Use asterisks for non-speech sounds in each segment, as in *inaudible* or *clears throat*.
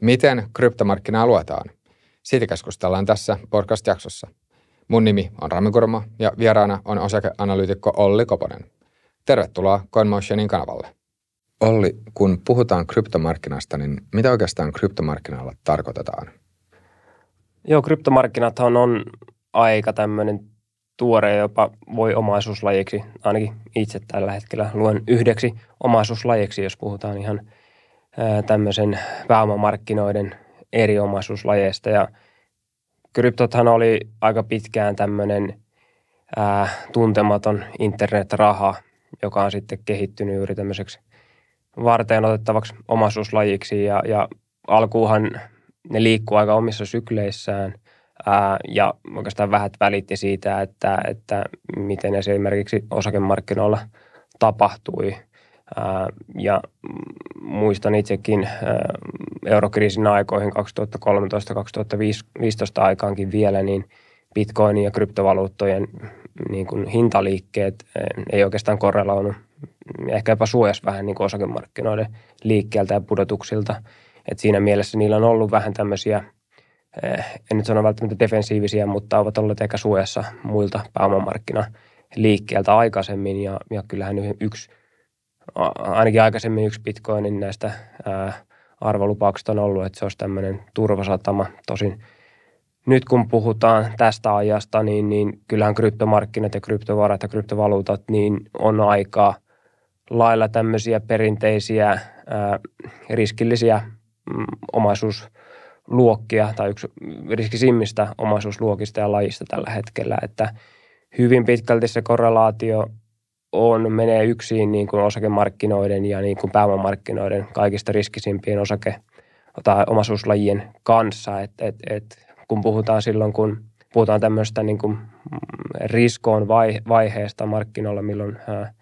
Miten kryptomarkkinaa luetaan? Siitä keskustellaan tässä podcast-jaksossa. Mun nimi on Rami Kurma ja vieraana on osakeanalyytikko Olli Koponen. Tervetuloa CoinMotionin kanavalle. Olli, kun puhutaan kryptomarkkinasta, niin mitä oikeastaan kryptomarkkinalla tarkoitetaan? Joo, kryptomarkkinathan on aika tämmöinen tuore jopa voi omaisuuslajiksi, ainakin itse tällä hetkellä luen yhdeksi omaisuuslajiksi, jos puhutaan ihan tämmöisen pääomamarkkinoiden eri omaisuuslajeista. Ja kryptothan oli aika pitkään tämmöinen ää, tuntematon internetraha, joka on sitten kehittynyt juuri tämmöiseksi varteen otettavaksi omaisuuslajiksi ja, ja alkuuhan ne liikkuu aika omissa sykleissään ää, ja oikeastaan vähät välitti siitä, että, että miten esimerkiksi osakemarkkinoilla tapahtui. Ja muistan itsekin eurokriisin aikoihin 2013-2015 aikaankin vielä, niin bitcoinin ja kryptovaluuttojen niin kuin hintaliikkeet ei oikeastaan korreloinut ehkä jopa suojas vähän niin kuin osakemarkkinoiden liikkeeltä ja pudotuksilta. Et siinä mielessä niillä on ollut vähän tämmöisiä, en nyt sano välttämättä defensiivisiä, mutta ovat olleet ehkä suojassa muilta pääomamarkkina liikkeeltä aikaisemmin. Ja, ja kyllähän yksi, ainakin aikaisemmin yksi bitcoinin näistä ää, arvolupauksista on ollut, että se olisi tämmöinen turvasatama. Tosin nyt kun puhutaan tästä ajasta, niin, niin kyllähän kryptomarkkinat ja kryptovarat ja kryptovaluutat niin on aikaa – lailla tämmöisiä perinteisiä ää, riskillisiä mm, omaisuusluokkia tai yksi riskisimmistä omaisuusluokista ja lajista tällä hetkellä, että hyvin pitkälti se korrelaatio on, menee yksin niin kuin osakemarkkinoiden ja niin kuin pääomamarkkinoiden kaikista riskisimpien osake- tai omaisuuslajien kanssa, että et, et, kun puhutaan silloin, kun puhutaan tämmöistä niin kuin mm, riskoon vaiheesta markkinoilla, milloin ää,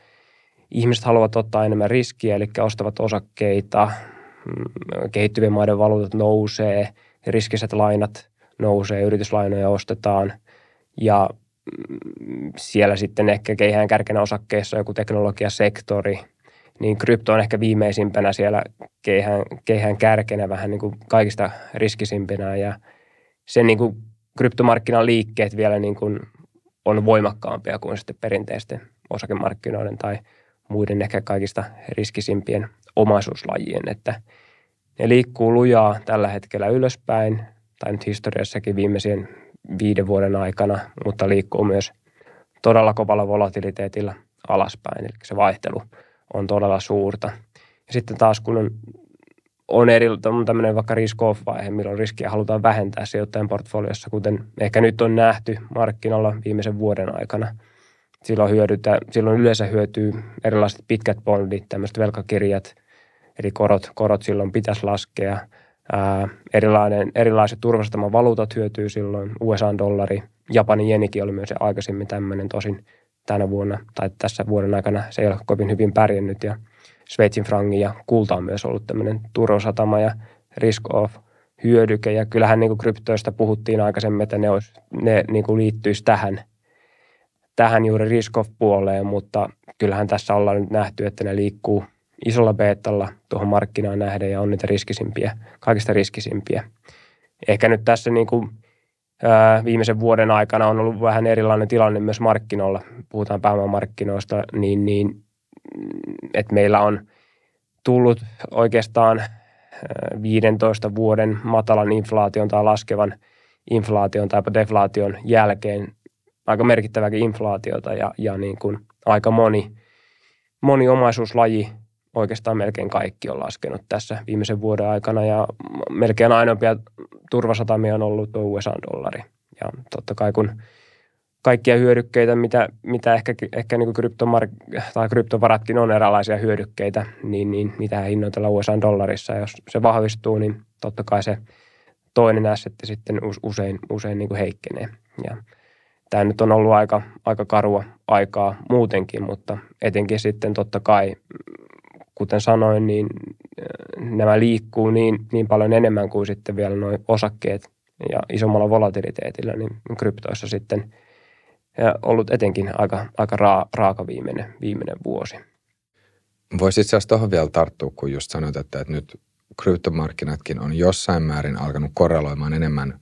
ihmiset haluavat ottaa enemmän riskiä, eli ostavat osakkeita, mm, kehittyvien maiden valuutat nousee, riskiset lainat nousee, yrityslainoja ostetaan ja siellä sitten ehkä keihään kärkenä osakkeessa joku teknologiasektori, niin krypto on ehkä viimeisimpänä siellä keihään, keihään kärkenä vähän niin kuin kaikista riskisimpinä ja sen niin kuin kryptomarkkinan liikkeet vielä niin kuin on voimakkaampia kuin sitten perinteisten osakemarkkinoiden tai – muiden ehkä kaikista riskisimpien omaisuuslajien, että ne liikkuu lujaa tällä hetkellä ylöspäin, tai nyt historiassakin viimeisen viiden vuoden aikana, mutta liikkuu myös todella kovalla volatiliteetilla alaspäin, eli se vaihtelu on todella suurta. Ja sitten taas kun on, on eri, tämmöinen vaikka risk off vaihe, milloin riskiä halutaan vähentää sijoittajan portfoliossa, kuten ehkä nyt on nähty markkinoilla viimeisen vuoden aikana – silloin, hyödytä, silloin yleensä hyötyy erilaiset pitkät bondit, tämmöiset velkakirjat, eli korot, korot silloin pitäisi laskea. Erilainen, erilaiset turvastaman valuutat hyötyy silloin, USA-dollari, Japanin jenikin oli myös aikaisemmin tämmöinen, tosin tänä vuonna tai tässä vuoden aikana se ei ole kovin hyvin pärjännyt ja Sveitsin frangi ja kulta on myös ollut tämmöinen turvasatama ja risk off hyödyke ja kyllähän niin kuin kryptoista puhuttiin aikaisemmin, että ne, olisi, ne niin kuin liittyisi tähän tähän juuri risk-off-puoleen, mutta kyllähän tässä ollaan nyt nähty, että ne liikkuu isolla beetalla tuohon markkinaan nähden ja on niitä riskisimpiä, kaikista riskisimpiä. Ehkä nyt tässä niin kuin, ää, viimeisen vuoden aikana on ollut vähän erilainen tilanne myös markkinoilla, puhutaan pääomamarkkinoista, niin, niin että meillä on tullut oikeastaan 15 vuoden matalan inflaation tai laskevan inflaation tai deflaation jälkeen aika merkittäväkin inflaatiota ja, ja niin kuin aika moni, moni omaisuuslaji, oikeastaan melkein kaikki on laskenut tässä viimeisen vuoden aikana ja melkein ainoampia turvasatamia on ollut tuo USA-dollari. Ja totta kai kun kaikkia hyödykkeitä, mitä, mitä ehkä, ehkä niin kryptomark- tai kryptovaratkin on erilaisia hyödykkeitä, niin, niin niitä hinnoitellaan USA-dollarissa. Jos se vahvistuu, niin totta kai se toinen assetti sitten usein, usein niin kuin heikkenee. Ja tämä nyt on ollut aika, aika karua aikaa muutenkin, mutta etenkin sitten totta kai, kuten sanoin, niin äh, nämä liikkuu niin, niin paljon enemmän kuin sitten vielä nuo osakkeet ja isommalla volatiliteetillä, niin kryptoissa sitten ja ollut etenkin aika, aika raa, raaka viimeinen, viimeinen vuosi. Voisi itse asiassa tuohon vielä tarttua, kun just sanoit, että, että nyt kryptomarkkinatkin on jossain määrin alkanut korreloimaan enemmän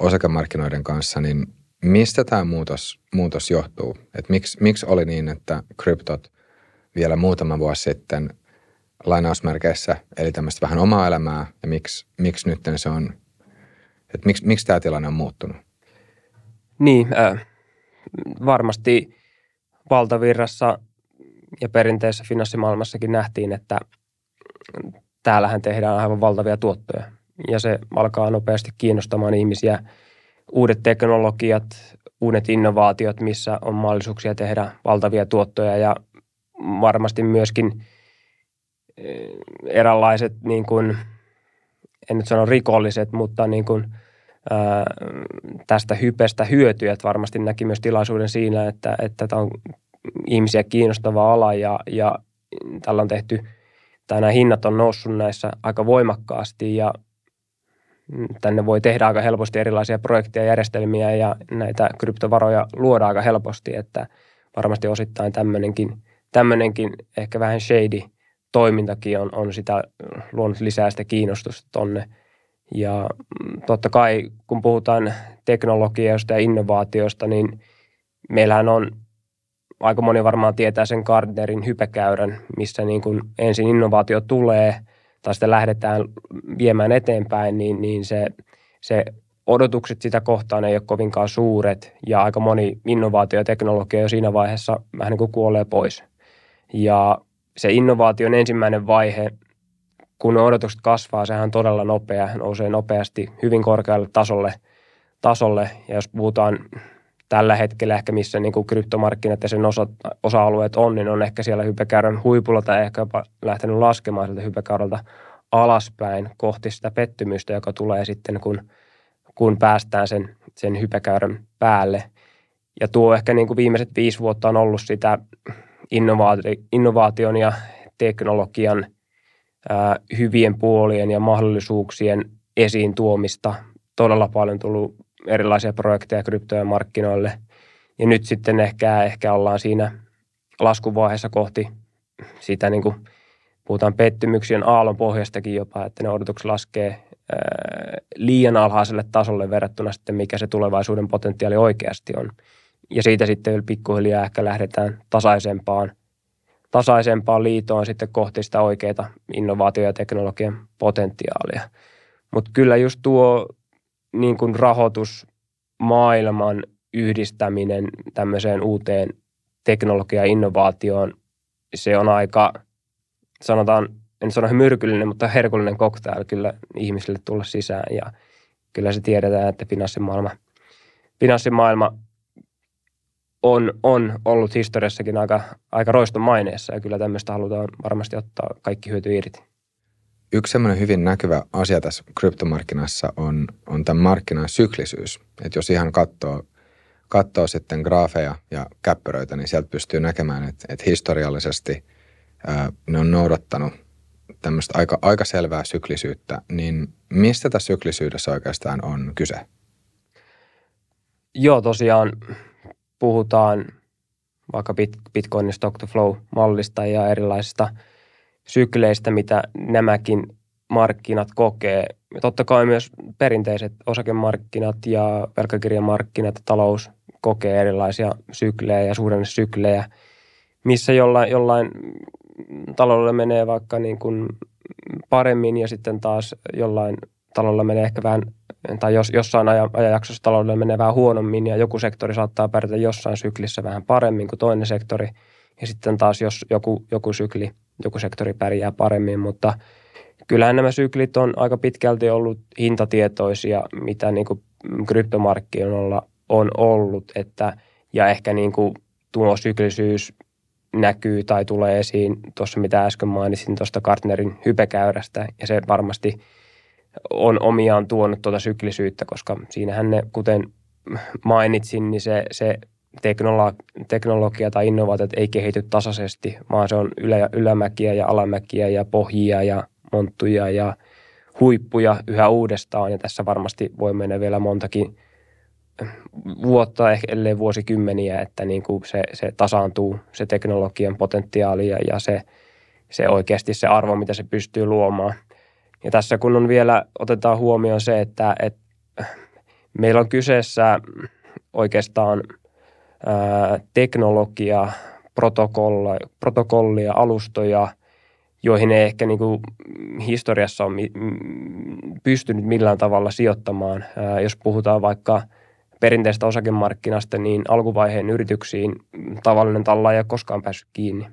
osakemarkkinoiden kanssa, niin mistä tämä muutos, muutos johtuu? Et miksi, miksi oli niin, että kryptot vielä muutama vuosi sitten lainausmerkeissä eli tämmöistä vähän omaa elämää ja miksi, miksi nyt se on, että miksi, miksi tämä tilanne on muuttunut? Niin, äh, varmasti valtavirrassa ja perinteisessä finanssimaailmassakin nähtiin, että täällähän tehdään aivan valtavia tuottoja. Ja se alkaa nopeasti kiinnostamaan ihmisiä. Uudet teknologiat, uudet innovaatiot, missä on mahdollisuuksia tehdä valtavia tuottoja ja varmasti myöskin eräänlaiset, niin kuin, en nyt sano rikolliset, mutta niin kuin, ää, tästä hypestä hyötyjät varmasti näki myös tilaisuuden siinä, että, että tämä on ihmisiä kiinnostava ala ja, ja tällä on tehty, tai nämä hinnat on noussut näissä aika voimakkaasti ja tänne voi tehdä aika helposti erilaisia projekteja, järjestelmiä ja näitä kryptovaroja luoda aika helposti, että varmasti osittain tämmöinenkin, tämmöinenkin ehkä vähän shady toimintakin on, on sitä luonut lisää sitä kiinnostusta tonne. Ja mm, totta kai, kun puhutaan teknologiasta ja innovaatiosta, niin meillähän on aika moni varmaan tietää sen Gardnerin hypekäyrän, missä niin kuin ensin innovaatio tulee tai sitten lähdetään viemään eteenpäin, niin, niin se, se odotukset sitä kohtaan ei ole kovinkaan suuret ja aika moni innovaatio ja teknologia jo siinä vaiheessa vähän niin kuin kuolee pois. Ja se innovaation ensimmäinen vaihe, kun odotukset kasvaa, sehän on todella nopea, nousee nopeasti hyvin korkealle tasolle, tasolle. Ja jos puhutaan tällä hetkellä ehkä missä niin kuin kryptomarkkinat ja sen osa, osa-alueet on, niin on ehkä siellä hypekäyrän huipulla tai ehkä jopa lähtenyt laskemaan sieltä hypekäyrältä alaspäin kohti sitä pettymystä, joka tulee sitten, kun, kun päästään sen, sen hypekäyrän päälle. Ja tuo ehkä niin kuin viimeiset viisi vuotta on ollut sitä innovaati- innovaation ja teknologian hyvien puolien ja mahdollisuuksien esiin tuomista. Todella paljon tullut erilaisia projekteja kryptojen markkinoille. Ja nyt sitten ehkä, ehkä ollaan siinä laskuvaiheessa kohti sitä, niin kuin puhutaan pettymyksien aallon pohjastakin jopa, että ne odotukset laskee liian alhaiselle tasolle verrattuna sitten, mikä se tulevaisuuden potentiaali oikeasti on. Ja siitä sitten pikkuhiljaa ehkä lähdetään tasaisempaan, tasaisempaan liitoon sitten kohti sitä oikeaa innovaatio- ja teknologian potentiaalia. Mutta kyllä just tuo niin kuin rahoitusmaailman yhdistäminen tämmöiseen uuteen teknologia innovaatioon, se on aika, sanotaan, en sano myrkyllinen, mutta herkullinen cocktail kyllä ihmisille tulla sisään ja kyllä se tiedetään, että finanssimaailma, finanssimaailma on, on ollut historiassakin aika, aika roiston maineessa ja kyllä tämmöistä halutaan varmasti ottaa kaikki hyöty irti. Yksi semmoinen hyvin näkyvä asia tässä kryptomarkkinassa on, on tämän markkinan syklisyys. Että jos ihan katsoo, katsoo sitten graafeja ja käppyröitä, niin sieltä pystyy näkemään, että, että historiallisesti ää, ne on noudattanut tämmöistä aika, aika selvää syklisyyttä. Niin mistä tässä syklisyydessä oikeastaan on kyse? Joo, tosiaan puhutaan vaikka Bitcoinin stock to flow mallista ja erilaisista – sykleistä, mitä nämäkin markkinat kokee. Totta kai myös perinteiset osakemarkkinat ja velkakirjamarkkinat ja talous kokee erilaisia syklejä ja suhdannesyklejä, missä jollain, jollain taloudella menee vaikka niin kuin paremmin ja sitten taas jollain taloudella menee ehkä vähän, tai jos, jossain ajanjaksossa taloudella menee vähän huonommin ja joku sektori saattaa pärjätä jossain syklissä vähän paremmin kuin toinen sektori ja sitten taas jos joku, joku sykli – joku sektori pärjää paremmin, mutta kyllähän nämä syklit on aika pitkälti ollut hintatietoisia, mitä niin kuin kryptomarkkinoilla on ollut, että, ja ehkä niin kuin tuo syklisyys näkyy tai tulee esiin tuossa, mitä äsken mainitsin tuosta Gartnerin hypekäyrästä, ja se varmasti on omiaan tuonut tuota syklisyyttä, koska siinähän ne, kuten mainitsin, niin se, se teknologia, teknologia tai innovaatiot ei kehity tasaisesti, vaan se on ylä, ylämäkiä ja alamäkiä ja pohjia ja monttuja ja huippuja yhä uudestaan. Ja tässä varmasti voi mennä vielä montakin vuotta, ehkä ellei vuosikymmeniä, että niin kuin se, se tasaantuu se teknologian potentiaali ja, ja se, se oikeasti se arvo, mitä se pystyy luomaan. Ja tässä kun on vielä, otetaan huomioon se, että, että meillä on kyseessä oikeastaan ää, teknologia, protokolla, protokollia, alustoja, joihin ei ehkä niin kuin historiassa ole pystynyt millään tavalla sijoittamaan. Ää, jos puhutaan vaikka perinteistä osakemarkkinasta, niin alkuvaiheen yrityksiin tavallinen tallaaja ei ole koskaan päässyt kiinni.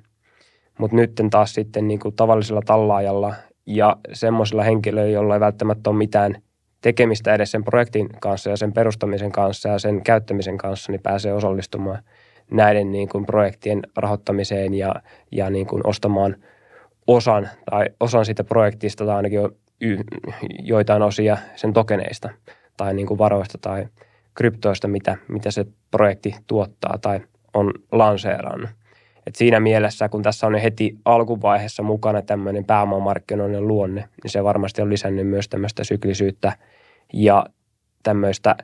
Mutta nyt taas sitten niin kuin tavallisella tallaajalla ja semmoisilla henkilöillä, joilla ei välttämättä ole mitään tekemistä edes sen projektin kanssa ja sen perustamisen kanssa ja sen käyttämisen kanssa, niin pääsee osallistumaan näiden niin kuin projektien rahoittamiseen ja, ja niin kuin ostamaan osan tai osan siitä projektista tai ainakin jo, joitain osia sen tokeneista tai niin kuin varoista tai kryptoista, mitä, mitä se projekti tuottaa tai on lanseerannut. Et siinä mielessä, kun tässä on heti alkuvaiheessa mukana tämmöinen pääomamarkkinoiden luonne, niin se varmasti on lisännyt myös tämmöistä syklisyyttä ja tämmöistä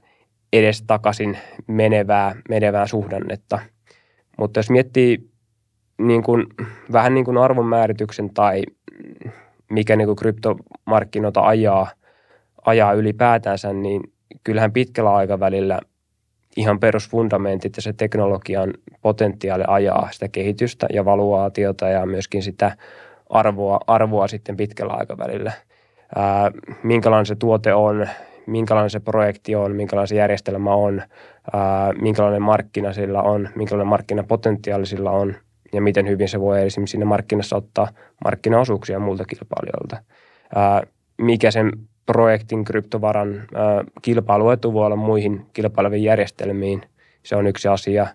edestakaisin menevää, menevää suhdannetta. Mutta jos miettii niin kuin, vähän niin kuin arvonmäärityksen tai mikä niin kryptomarkkinoita ajaa, ajaa ylipäätänsä, niin kyllähän pitkällä aikavälillä – ihan perusfundamentit ja se teknologian potentiaali ajaa sitä kehitystä ja valuaatiota ja myöskin sitä arvoa, arvoa sitten pitkällä aikavälillä. Ää, minkälainen se tuote on, minkälainen se projekti on, minkälainen se järjestelmä on, ää, minkälainen markkina sillä on, minkälainen markkinapotentiaali sillä on ja miten hyvin se voi esimerkiksi siinä markkinassa ottaa markkinaosuuksia muilta kilpailijoilta. Ää, mikä sen projektin kryptovaran kilpailuetu voi olla muihin kilpaileviin järjestelmiin. Se on yksi asia,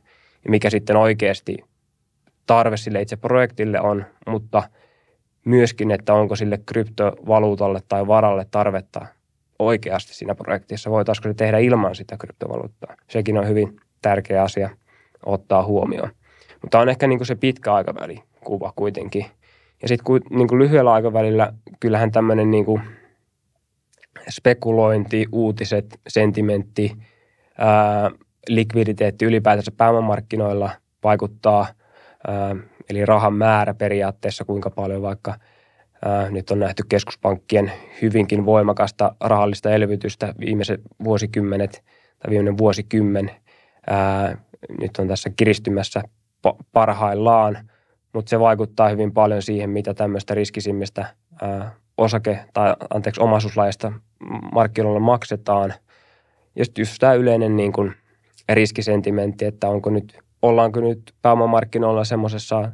mikä sitten oikeasti tarve sille itse projektille on, mutta myöskin, että onko sille kryptovaluutalle tai varalle tarvetta oikeasti siinä projektissa. Voitaisiinko se tehdä ilman sitä kryptovaluuttaa? Sekin on hyvin tärkeä asia ottaa huomioon. Mutta on ehkä niin kuin se pitkä aikaväli kuva kuitenkin. Ja sitten niin lyhyellä aikavälillä kyllähän tämmöinen niin kuin – spekulointi, uutiset, sentimentti, ää, likviditeetti ylipäätänsä pääomamarkkinoilla vaikuttaa, ää, eli rahan määrä periaatteessa, kuinka paljon vaikka ää, nyt on nähty keskuspankkien hyvinkin voimakasta rahallista elvytystä viimeiset vuosikymmenet tai viimeinen vuosikymmen. Ää, nyt on tässä kiristymässä parhaillaan, mutta se vaikuttaa hyvin paljon siihen, mitä tämmöistä riskisimmistä ää, osake- tai anteeksi omaisuuslajista markkinoilla maksetaan. Ja sitten just tämä yleinen niin kuin riskisentimentti, että onko nyt, ollaanko nyt pääomamarkkinoilla semmoisessa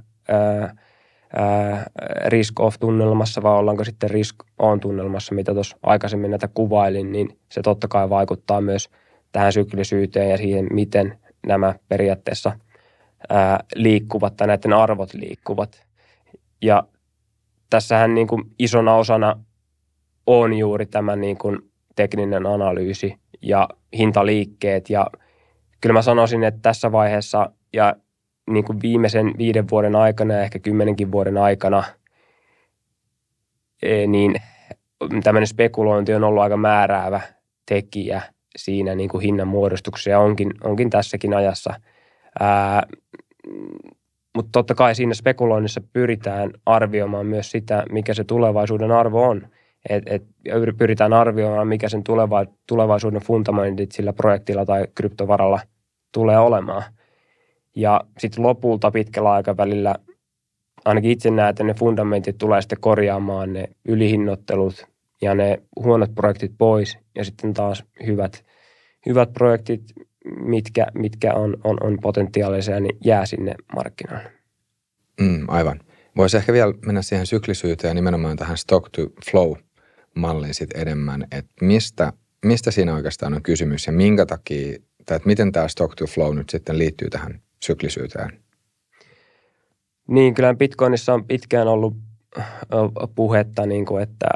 risk off-tunnelmassa vai ollaanko sitten risk on-tunnelmassa, mitä tuossa aikaisemmin näitä kuvailin, niin se totta kai vaikuttaa myös tähän syklisyyteen ja siihen, miten nämä periaatteessa ää, liikkuvat tai näiden arvot liikkuvat. Ja tässähän niin kuin isona osana on juuri tämä niin kuin tekninen analyysi ja hintaliikkeet. Ja kyllä mä sanoisin, että tässä vaiheessa ja niin kuin viimeisen viiden vuoden aikana ja ehkä kymmenenkin vuoden aikana, e, niin tämmöinen spekulointi on ollut aika määräävä tekijä siinä niin kuin hinnan muodostuksessa ja onkin, onkin tässäkin ajassa. Ää, mutta totta kai siinä spekuloinnissa pyritään arvioimaan myös sitä, mikä se tulevaisuuden arvo on. Et, et pyritään arvioimaan, mikä sen tuleva, tulevaisuuden fundamentit sillä projektilla tai kryptovaralla tulee olemaan. Ja sitten lopulta pitkällä aikavälillä ainakin itse näen, että ne fundamentit tulee sitten korjaamaan ne ylihinnottelut ja ne huonot projektit pois ja sitten taas hyvät, hyvät projektit, mitkä, mitkä on, on, on potentiaalisia, niin jää sinne markkinoille. Mm, aivan. Voisi ehkä vielä mennä siihen syklisyyteen ja nimenomaan tähän stock to flow malliin sitten enemmän, että mistä, mistä siinä oikeastaan on kysymys ja minkä takia, tai että miten tämä stock to flow nyt sitten liittyy tähän syklisyyteen? Niin, kyllä Bitcoinissa on pitkään ollut puhetta, niin kuin, että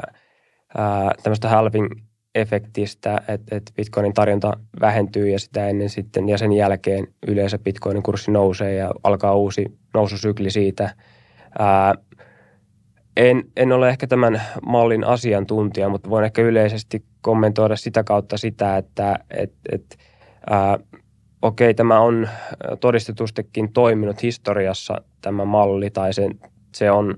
ää, tämmöistä halving efektistä, että, että bitcoinin tarjonta vähentyy ja sitä ennen sitten ja sen jälkeen yleensä bitcoinin kurssi nousee ja alkaa uusi noususykli siitä. Ää, en, en ole ehkä tämän mallin asiantuntija, mutta voin ehkä yleisesti kommentoida sitä kautta sitä, että et, et, ää, okei, tämä on todistetustikin toiminut historiassa tämä malli tai se, se on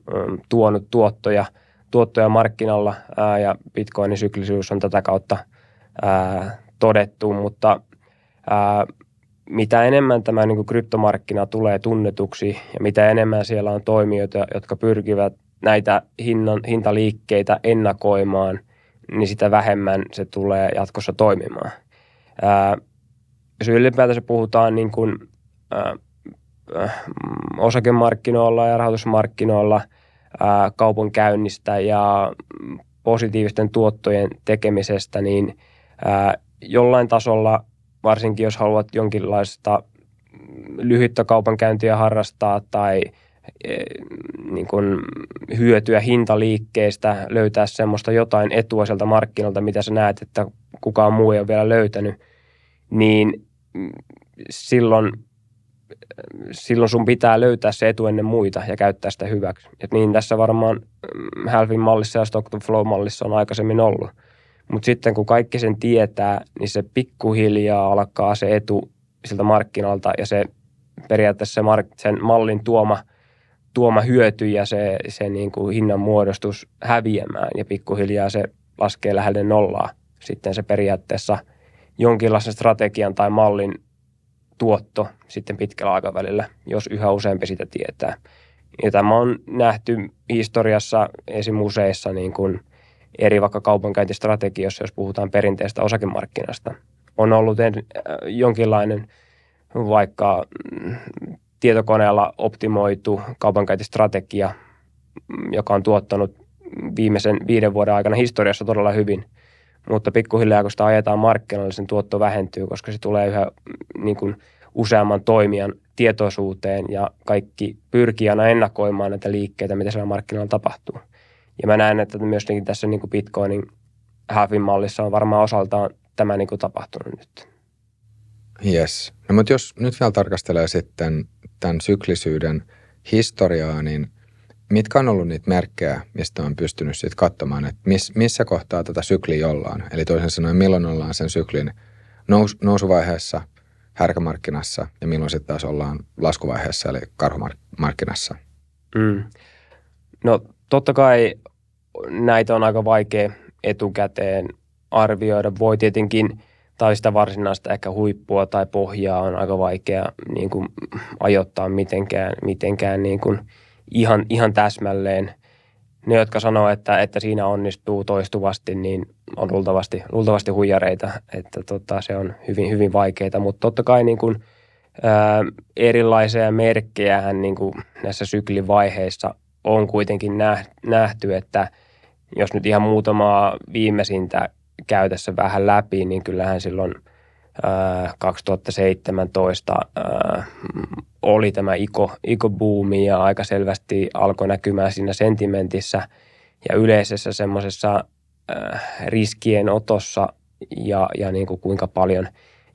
tuonut tuottoja tuottoja markkinalla ää, ja bitcoinin syklisyys on tätä kautta ää, todettu, mutta ää, mitä enemmän tämä niin kuin kryptomarkkina tulee tunnetuksi ja mitä enemmän siellä on toimijoita, jotka pyrkivät näitä hinnan, hintaliikkeitä ennakoimaan, niin sitä vähemmän se tulee jatkossa toimimaan. Ää, jos ylipäätänsä puhutaan niin kuin, ää, osakemarkkinoilla ja rahoitusmarkkinoilla kaupankäynnistä ja positiivisten tuottojen tekemisestä, niin jollain tasolla, varsinkin jos haluat jonkinlaista lyhyttä kaupankäyntiä harrastaa tai e, niin kuin hyötyä hintaliikkeestä, löytää semmoista jotain etua sieltä markkinoilta, mitä sä näet, että kukaan muu ei ole vielä löytänyt, niin silloin, silloin sun pitää löytää se etu ennen muita ja käyttää sitä hyväksi. Et niin tässä varmaan mm, Halvin mallissa ja Stockton Flow-mallissa on aikaisemmin ollut. Mutta sitten kun kaikki sen tietää, niin se pikkuhiljaa alkaa se etu siltä markkinalta ja se periaatteessa se mark, sen mallin tuoma, tuoma hyöty ja se, se niin kuin hinnan muodostus häviämään ja pikkuhiljaa se laskee lähelle nollaa. Sitten se periaatteessa jonkinlaisen strategian tai mallin tuotto sitten pitkällä aikavälillä, jos yhä useampi sitä tietää. Ja tämä on nähty historiassa esim. useissa niin kuin – eri vaikka kaupankäyntistrategioissa, jos puhutaan perinteistä osakemarkkinasta. On ollut äh, jonkinlainen vaikka mm, tietokoneella optimoitu kaupankäyntistrategia, mm, joka on tuottanut viimeisen viiden vuoden aikana historiassa todella hyvin. Mutta pikkuhiljaa, kun sitä ajetaan markkinoille, niin sen tuotto vähentyy, koska se tulee yhä mm, niin kuin useamman toimijan tietoisuuteen ja kaikki pyrkii aina ennakoimaan näitä liikkeitä, mitä siellä markkinoilla tapahtuu. Ja mä näen, että myös tässä niin kuin Bitcoinin halvin mallissa on varmaan osaltaan tämä niin kuin tapahtunut nyt. Yes. No mutta jos nyt vielä tarkastelee sitten tämän syklisyyden historiaa, niin mitkä on ollut niitä merkkejä, mistä on pystynyt sitten katsomaan, että miss, missä kohtaa tätä sykliä ollaan? Eli toisin sanoen, milloin ollaan sen syklin nous, nousuvaiheessa, härkämarkkinassa ja milloin sitten taas ollaan laskuvaiheessa, eli karhumarkkinassa? Mm. No totta kai näitä on aika vaikea etukäteen arvioida. Voi tietenkin, tai sitä varsinaista ehkä huippua tai pohjaa on aika vaikea niin kuin, ajoittaa mitenkään, mitenkään niin kuin, ihan, ihan täsmälleen. Ne, jotka sanoo, että, että siinä onnistuu toistuvasti, niin on luultavasti, luultavasti huijareita, että tota, se on hyvin, hyvin vaikeaa, mutta totta kai niin kuin, ää, erilaisia merkkejä niin kuin näissä syklivaiheissa on kuitenkin nähty, että jos nyt ihan muutamaa viimeisintä käy tässä vähän läpi, niin kyllähän silloin 2017 oli tämä iko, iko-buumi ja aika selvästi alkoi näkymään siinä sentimentissä ja yleisessä semmoisessa riskien otossa ja, ja niin kuin kuinka paljon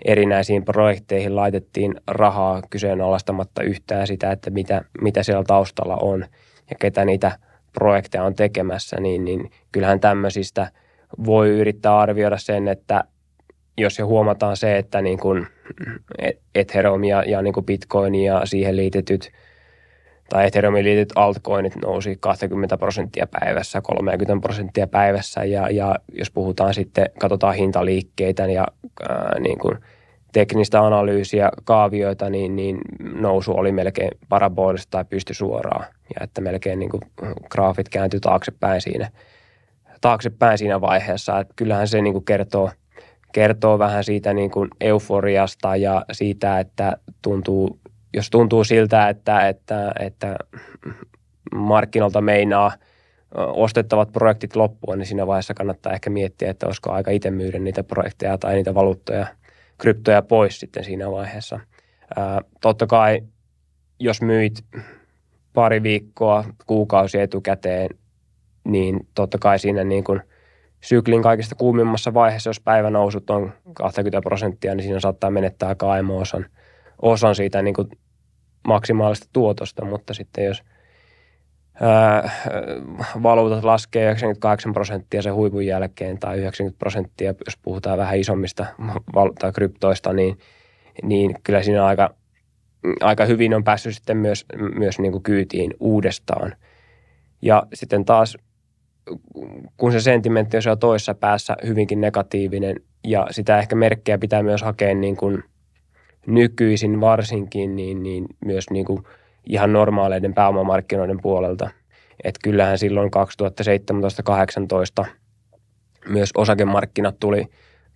erinäisiin projekteihin laitettiin rahaa kyseenalaistamatta yhtään sitä, että mitä, mitä siellä taustalla on – ja ketä niitä projekteja on tekemässä, niin, niin kyllähän tämmöisistä voi yrittää arvioida sen, että jos jo huomataan se, että niin kuin Ethereum ja, ja niin kuin Bitcoin ja siihen liitetyt tai Ethereumiin liitetyt altcoinit nousi 20 prosenttia päivässä, 30 prosenttia päivässä ja, ja jos puhutaan sitten, katsotaan hintaliikkeitä ja ää, niin kuin – teknistä analyysiä, kaavioita, niin, niin nousu oli melkein parabolista tai pysty suoraan. Ja että melkein niin kuin graafit kääntyi taaksepäin siinä, taaksepäin siinä vaiheessa. Että kyllähän se niin kuin kertoo, kertoo vähän siitä niin kuin euforiasta ja siitä, että tuntuu, jos tuntuu siltä, että, että, että markkinoilta meinaa ostettavat projektit loppuun, niin siinä vaiheessa kannattaa ehkä miettiä, että olisiko aika itse myydä niitä projekteja tai niitä valuuttoja – kryptoja pois sitten siinä vaiheessa. Ää, totta kai, jos myit pari viikkoa, kuukausi etukäteen, niin totta kai siinä niin kuin syklin kaikista kuumimmassa vaiheessa, jos päivänousut on 20 prosenttia, niin siinä saattaa menettää kaimo-osan osan siitä niin kuin maksimaalista tuotosta, mutta sitten jos – valuutat laskee 98 prosenttia sen huipun jälkeen tai 90 prosenttia, jos puhutaan vähän isommista tai kryptoista, niin, niin kyllä siinä aika, aika hyvin on päässyt sitten myös, myös niin kuin kyytiin uudestaan. Ja sitten taas kun se sentimentti on siellä toisessa päässä hyvinkin negatiivinen ja sitä ehkä merkkejä pitää myös hakea niin kuin nykyisin varsinkin niin, niin myös niin kuin ihan normaaleiden pääomamarkkinoiden puolelta. Että kyllähän silloin 2017-2018 myös osakemarkkinat tuli,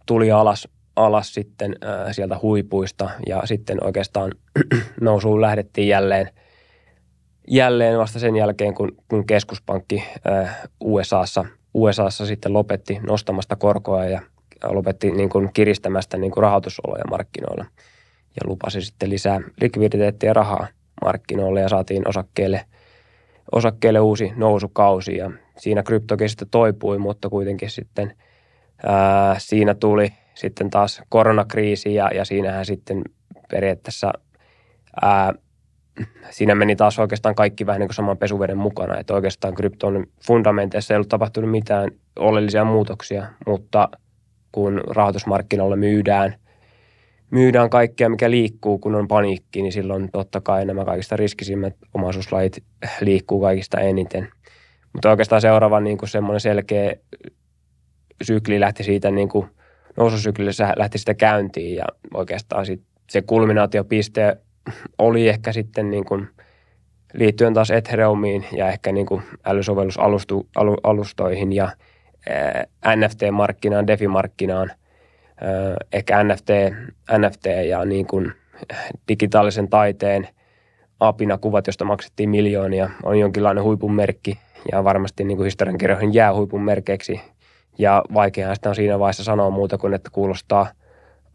tuli alas, alas sitten ää, sieltä huipuista ja sitten oikeastaan *clears throat* nousuun lähdettiin jälleen, jälleen vasta sen jälkeen, kun, kun keskuspankki USAssa, USAssa sitten lopetti nostamasta korkoa ja lopetti niin kuin kiristämästä niin kuin rahoitusoloja markkinoilla ja lupasi sitten lisää likviditeettiä rahaa markkinoille ja saatiin osakkeelle, osakkeelle uusi nousukausi ja siinä kryptokin sitten toipui, mutta kuitenkin sitten ää, siinä tuli sitten taas koronakriisi ja, ja siinähän sitten periaatteessa ää, siinä meni taas oikeastaan kaikki vähän niin kuin saman pesuveden mukana, että oikeastaan krypton fundamenteissa ei ollut tapahtunut mitään oleellisia muutoksia, mutta kun rahoitusmarkkinoilla myydään, myydään kaikkea, mikä liikkuu, kun on paniikki, niin silloin totta kai nämä kaikista riskisimmät omaisuuslajit liikkuu kaikista eniten. Mutta oikeastaan seuraava niin kuin semmoinen selkeä sykli lähti siitä niin kuin noususyklillä lähti sitä käyntiin ja oikeastaan sit se kulminaatiopiste oli ehkä sitten niin kuin liittyen taas Ethereumiin ja ehkä niin kuin älysovellusalustoihin ja NFT-markkinaan, DeFi-markkinaan, ehkä NFT, NFT ja niin kuin digitaalisen taiteen apina kuvat, josta maksettiin miljoonia, on jonkinlainen huipun merkki ja varmasti niin kuin historiankirjoihin jää huipun merkeiksi. Ja vaikeaa sitä on siinä vaiheessa sanoa muuta kuin, että kuulostaa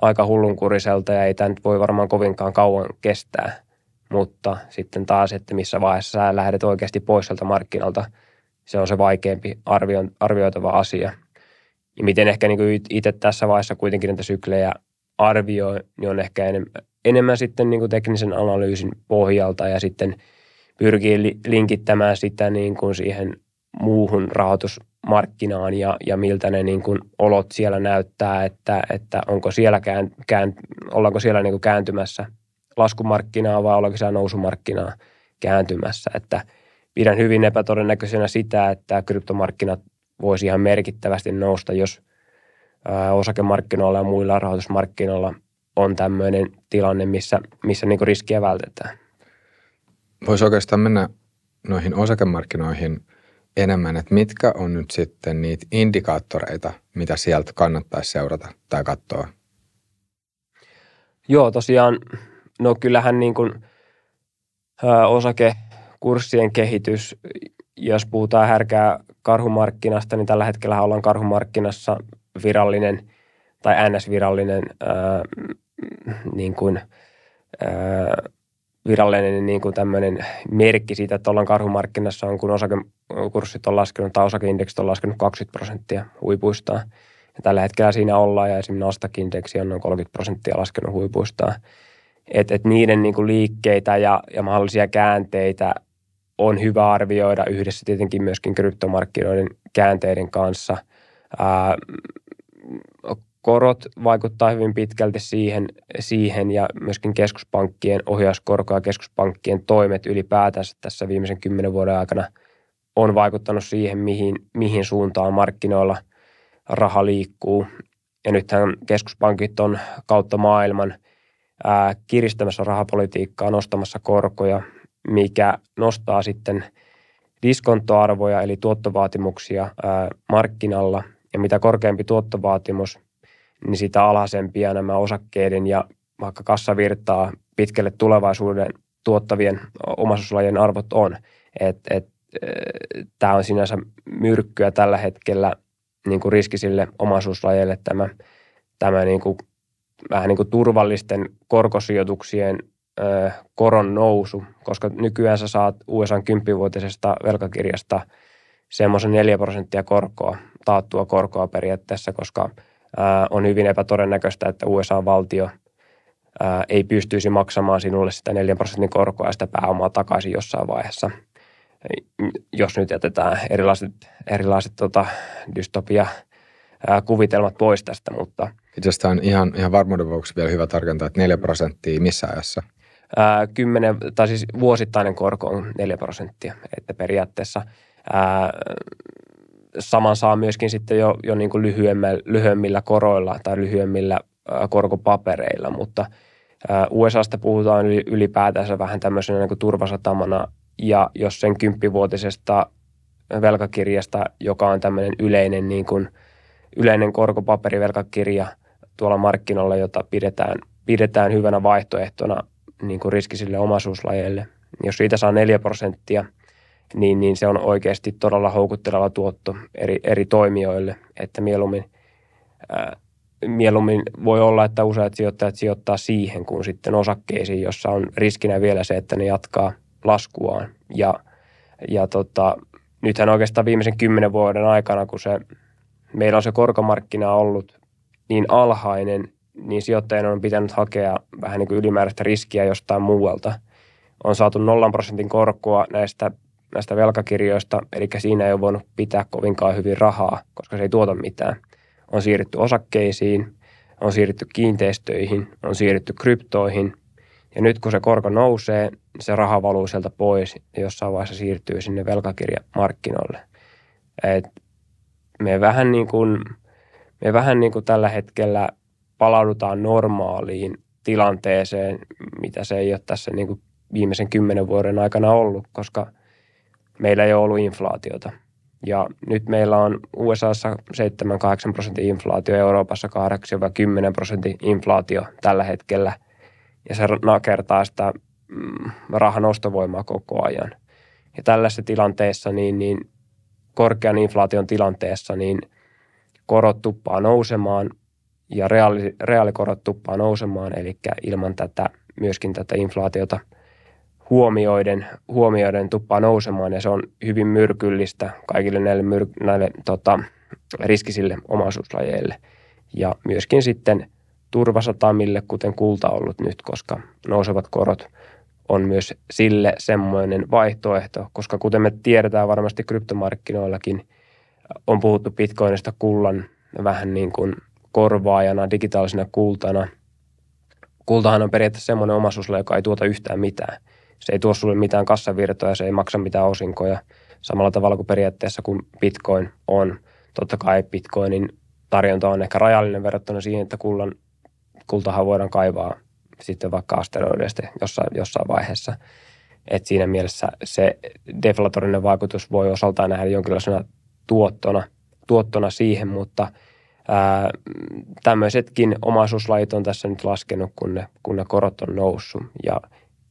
aika hullunkuriselta ja ei tämä nyt voi varmaan kovinkaan kauan kestää. Mutta sitten taas, että missä vaiheessa sä lähdet oikeasti pois sieltä markkinalta, se on se vaikeampi arvio, arvioitava asia. Ja miten ehkä niin itse tässä vaiheessa kuitenkin näitä syklejä arvioi, niin on ehkä enemmän, enemmän sitten niin kuin teknisen analyysin pohjalta ja sitten pyrkii linkittämään sitä niin kuin siihen muuhun rahoitusmarkkinaan ja, ja miltä ne niin kuin olot siellä näyttää, että, että onko siellä kään, kään, ollaanko siellä niin kuin kääntymässä laskumarkkinaa vai ollaanko siellä nousumarkkinaa kääntymässä. Että pidän hyvin epätodennäköisenä sitä, että kryptomarkkinat voisi ihan merkittävästi nousta, jos osakemarkkinoilla ja muilla rahoitusmarkkinoilla on tämmöinen tilanne, missä, missä niin riskiä vältetään. Voisi oikeastaan mennä noihin osakemarkkinoihin enemmän, että mitkä on nyt sitten niitä indikaattoreita, mitä sieltä kannattaisi seurata tai katsoa? Joo, tosiaan, no kyllähän niin kuin, osakekurssien kehitys, jos puhutaan härkää karhumarkkinasta, niin tällä hetkellä ollaan karhumarkkinassa virallinen tai NS-virallinen niin kuin, virallinen niin kuin tämmöinen merkki siitä, että ollaan karhumarkkinassa on, kun osakekurssit on laskenut tai osakeindeksit on laskenut 20 prosenttia huipuistaan. Ja tällä hetkellä siinä ollaan ja esimerkiksi Nasdaq-indeksi on noin 30 prosenttia laskenut huipuistaan. Et, et niiden niin kuin liikkeitä ja, ja mahdollisia käänteitä on hyvä arvioida yhdessä tietenkin myöskin kryptomarkkinoiden käänteiden kanssa. Ää, korot vaikuttaa hyvin pitkälti siihen, siihen ja myöskin keskuspankkien ohjauskorko ja keskuspankkien toimet ylipäätänsä tässä viimeisen kymmenen vuoden aikana on vaikuttanut siihen, mihin, mihin suuntaan markkinoilla raha liikkuu. Ja nythän keskuspankit on kautta maailman ää, kiristämässä rahapolitiikkaa, nostamassa korkoja, mikä nostaa sitten diskontoarvoja eli tuottovaatimuksia ää, markkinalla. Ja mitä korkeampi tuottovaatimus, niin sitä alhaisempia nämä osakkeiden ja vaikka kassavirtaa pitkälle tulevaisuuden tuottavien omaisuuslajien arvot on. Et, et, Tämä on sinänsä myrkkyä tällä hetkellä niin kuin riskisille omaisuuslajeille tämä, tämä niin kuin, vähän niin kuin turvallisten korkosijoituksien ö, koron nousu, koska nykyään sä saat USA 10-vuotisesta velkakirjasta semmoisen 4 prosenttia korkoa, taattua korkoa periaatteessa, koska – on hyvin epätodennäköistä, että USA-valtio ei pystyisi maksamaan sinulle sitä 4 prosentin korkoa ja sitä pääomaa takaisin jossain vaiheessa, jos nyt jätetään erilaiset, erilaiset tota, dystopia kuvitelmat pois tästä, mutta itse asiassa on ihan, ihan varmuuden vuoksi vielä hyvä tarkentaa, että 4 prosenttia missä ajassa? Ää, 10, tai siis vuosittainen korko on 4 prosenttia, että periaatteessa ää, saman saa myöskin sitten jo, jo niin kuin lyhyemmillä, koroilla tai lyhyemmillä korkopapereilla, mutta USAsta puhutaan ylipäätänsä vähän tämmöisenä niin kuin turvasatamana ja jos sen kymppivuotisesta velkakirjasta, joka on tämmöinen yleinen, niin kuin, yleinen korkopaperivelkakirja tuolla markkinoilla, jota pidetään, pidetään hyvänä vaihtoehtona niin kuin riskisille omaisuuslajeille. Jos siitä saa 4 prosenttia, niin, niin se on oikeasti todella houkutteleva tuotto eri, eri toimijoille, että mieluummin, ää, mieluummin voi olla, että useat sijoittajat sijoittaa siihen kuin sitten osakkeisiin, jossa on riskinä vielä se, että ne jatkaa laskuaan. Ja, ja tota, nythän oikeastaan viimeisen kymmenen vuoden aikana, kun se, meillä on se korkomarkkina ollut niin alhainen, niin sijoittajien on pitänyt hakea vähän niin kuin ylimääräistä riskiä jostain muualta. On saatu nollan prosentin korkoa näistä, näistä velkakirjoista, eli siinä ei ole voinut pitää kovinkaan hyvin rahaa, koska se ei tuota mitään. On siirrytty osakkeisiin, on siirrytty kiinteistöihin, on siirrytty kryptoihin – ja nyt kun se korko nousee, se raha valuu sieltä pois ja jossain vaiheessa siirtyy sinne velkakirjamarkkinoille. Et me vähän niin kuin, me vähän niin kuin tällä hetkellä palaudutaan normaaliin tilanteeseen, mitä se ei ole tässä niin kuin viimeisen kymmenen vuoden aikana ollut, koska meillä ei ole ollut inflaatiota. Ja nyt meillä on USAssa 7-8 prosentin inflaatio, Euroopassa 8-10 prosentin inflaatio tällä hetkellä – ja se nakertaa sitä mm, rahan ostovoimaa koko ajan. Ja tällaisessa tilanteessa, niin, niin korkean inflaation tilanteessa, niin korot tuppaa nousemaan ja reaali, reaalikorot tuppaa nousemaan, eli ilman tätä, myöskin tätä inflaatiota huomioiden, huomioiden tuppaa nousemaan ja se on hyvin myrkyllistä kaikille näille, myr, näille tota, riskisille omaisuuslajeille. Ja myöskin sitten turvasatamille, kuten kulta ollut nyt, koska nousevat korot on myös sille semmoinen vaihtoehto, koska kuten me tiedetään varmasti kryptomarkkinoillakin, on puhuttu bitcoinista kullan vähän niin kuin korvaajana, digitaalisena kultana. Kultahan on periaatteessa semmoinen omaisuus, joka ei tuota yhtään mitään. Se ei tuo sulle mitään kassavirtoja, se ei maksa mitään osinkoja. Samalla tavalla kuin periaatteessa kun bitcoin on. Totta kai bitcoinin tarjonta on ehkä rajallinen verrattuna siihen, että kullan kultahan voidaan kaivaa sitten vaikka asteroideista jossain, jossain vaiheessa. Et siinä mielessä se deflatorinen vaikutus voi osaltaan nähdä jonkinlaisena tuottona, tuottona siihen, mutta ää, tämmöisetkin omaisuuslajit on tässä nyt laskenut, kun ne, kun ne korot on noussut. Ja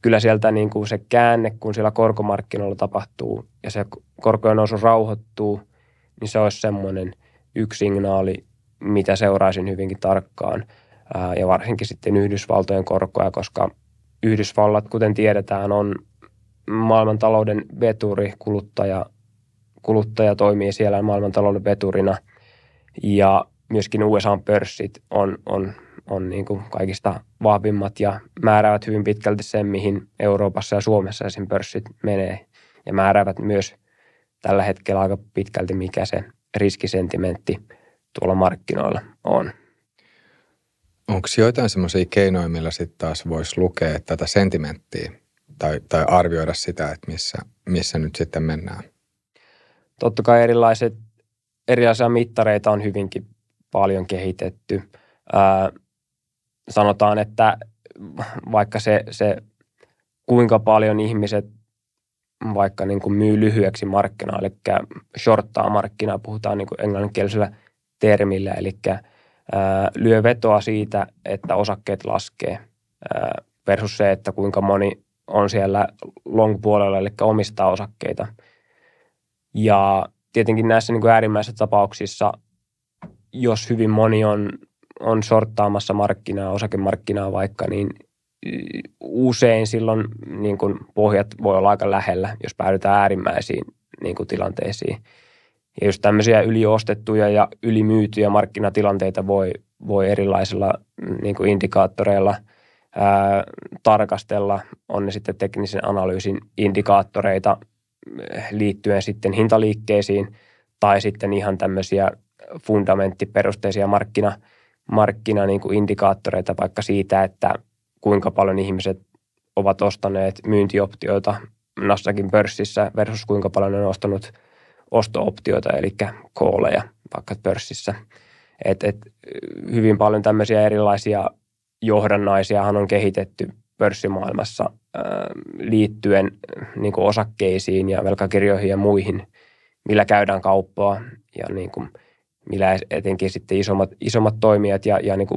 kyllä sieltä niin kuin se käänne, kun siellä korkomarkkinoilla tapahtuu ja se korkojen nousu rauhoittuu, niin se olisi semmoinen yksi signaali, mitä seuraisin hyvinkin tarkkaan – ja varsinkin sitten Yhdysvaltojen korkoja, koska Yhdysvallat, kuten tiedetään, on maailmantalouden veturi, kuluttaja, kuluttaja toimii siellä maailmantalouden veturina ja myöskin USA-pörssit on, on, on niin kuin kaikista vahvimmat ja määräävät hyvin pitkälti sen, mihin Euroopassa ja Suomessa esim. pörssit menee ja määräävät myös tällä hetkellä aika pitkälti, mikä se riskisentimentti tuolla markkinoilla on. Onko joitain semmoisia keinoja, millä sitten taas voisi lukea tätä sentimenttiä tai, tai arvioida sitä, että missä, missä nyt sitten mennään? Totta kai erilaiset, erilaisia mittareita on hyvinkin paljon kehitetty. Ää, sanotaan, että vaikka se, se kuinka paljon ihmiset vaikka niin kuin myy lyhyeksi markkinaa, eli shorttaa markkinaa, puhutaan niin kuin englanninkielisellä termillä, eli – lyö vetoa siitä, että osakkeet laskee versus se, että kuinka moni on siellä long-puolella, eli omistaa osakkeita. Ja tietenkin näissä niin kuin äärimmäisissä tapauksissa, jos hyvin moni on, on sorttaamassa markkinaa, osakemarkkinaa vaikka, niin usein silloin niin kuin pohjat voi olla aika lähellä, jos päädytään äärimmäisiin niin kuin tilanteisiin. Ja just tämmöisiä yliostettuja ja ylimyytyjä markkinatilanteita voi, voi erilaisilla niin kuin indikaattoreilla ää, tarkastella. On ne sitten teknisen analyysin indikaattoreita mm, liittyen sitten hintaliikkeisiin tai sitten ihan tämmöisiä fundamenttiperusteisia markkina, markkina niin indikaattoreita vaikka siitä, että kuinka paljon ihmiset ovat ostaneet myyntioptioita Nasdaqin pörssissä versus kuinka paljon ne on ostanut – osto-optioita, eli kooleja vaikka pörssissä. Et, et, hyvin paljon tämmöisiä erilaisia johdannaisiahan on kehitetty pörssimaailmassa liittyen niin kuin osakkeisiin ja velkakirjoihin ja muihin, millä käydään kauppaa ja niin kuin, millä etenkin sitten isommat, isommat toimijat ja, ja niin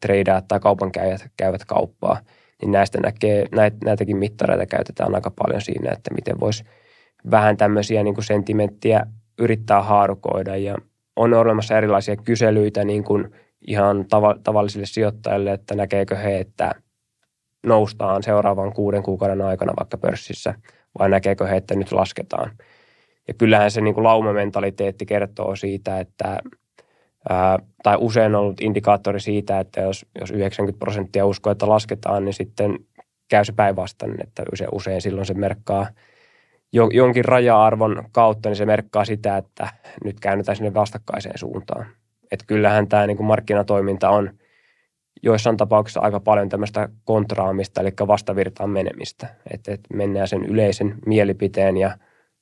tradeat tai kaupankäyjät käyvät kauppaa, niin näistä näkee, näitä, näitäkin mittareita käytetään aika paljon siinä, että miten voisi vähän tämmöisiä niin kuin sentimenttiä yrittää haarukoida ja on olemassa erilaisia kyselyitä niin kuin ihan tava, tavallisille sijoittajille, että näkeekö he, että noustaan seuraavan kuuden kuukauden aikana vaikka pörssissä vai näkeekö he, että nyt lasketaan. Ja kyllähän se niin kuin laumamentaliteetti kertoo siitä, että ää, tai usein on ollut indikaattori siitä, että jos, jos 90 prosenttia uskoo, että lasketaan, niin sitten käy se päinvastainen, että usein, usein silloin se merkkaa jo, jonkin raja-arvon kautta, niin se merkkaa sitä, että nyt käännytään sinne vastakkaiseen suuntaan. Että kyllähän tämä niin kuin markkinatoiminta on joissain tapauksissa aika paljon tämmöistä kontraamista, eli vastavirtaan menemistä. Että, että mennään sen yleisen mielipiteen ja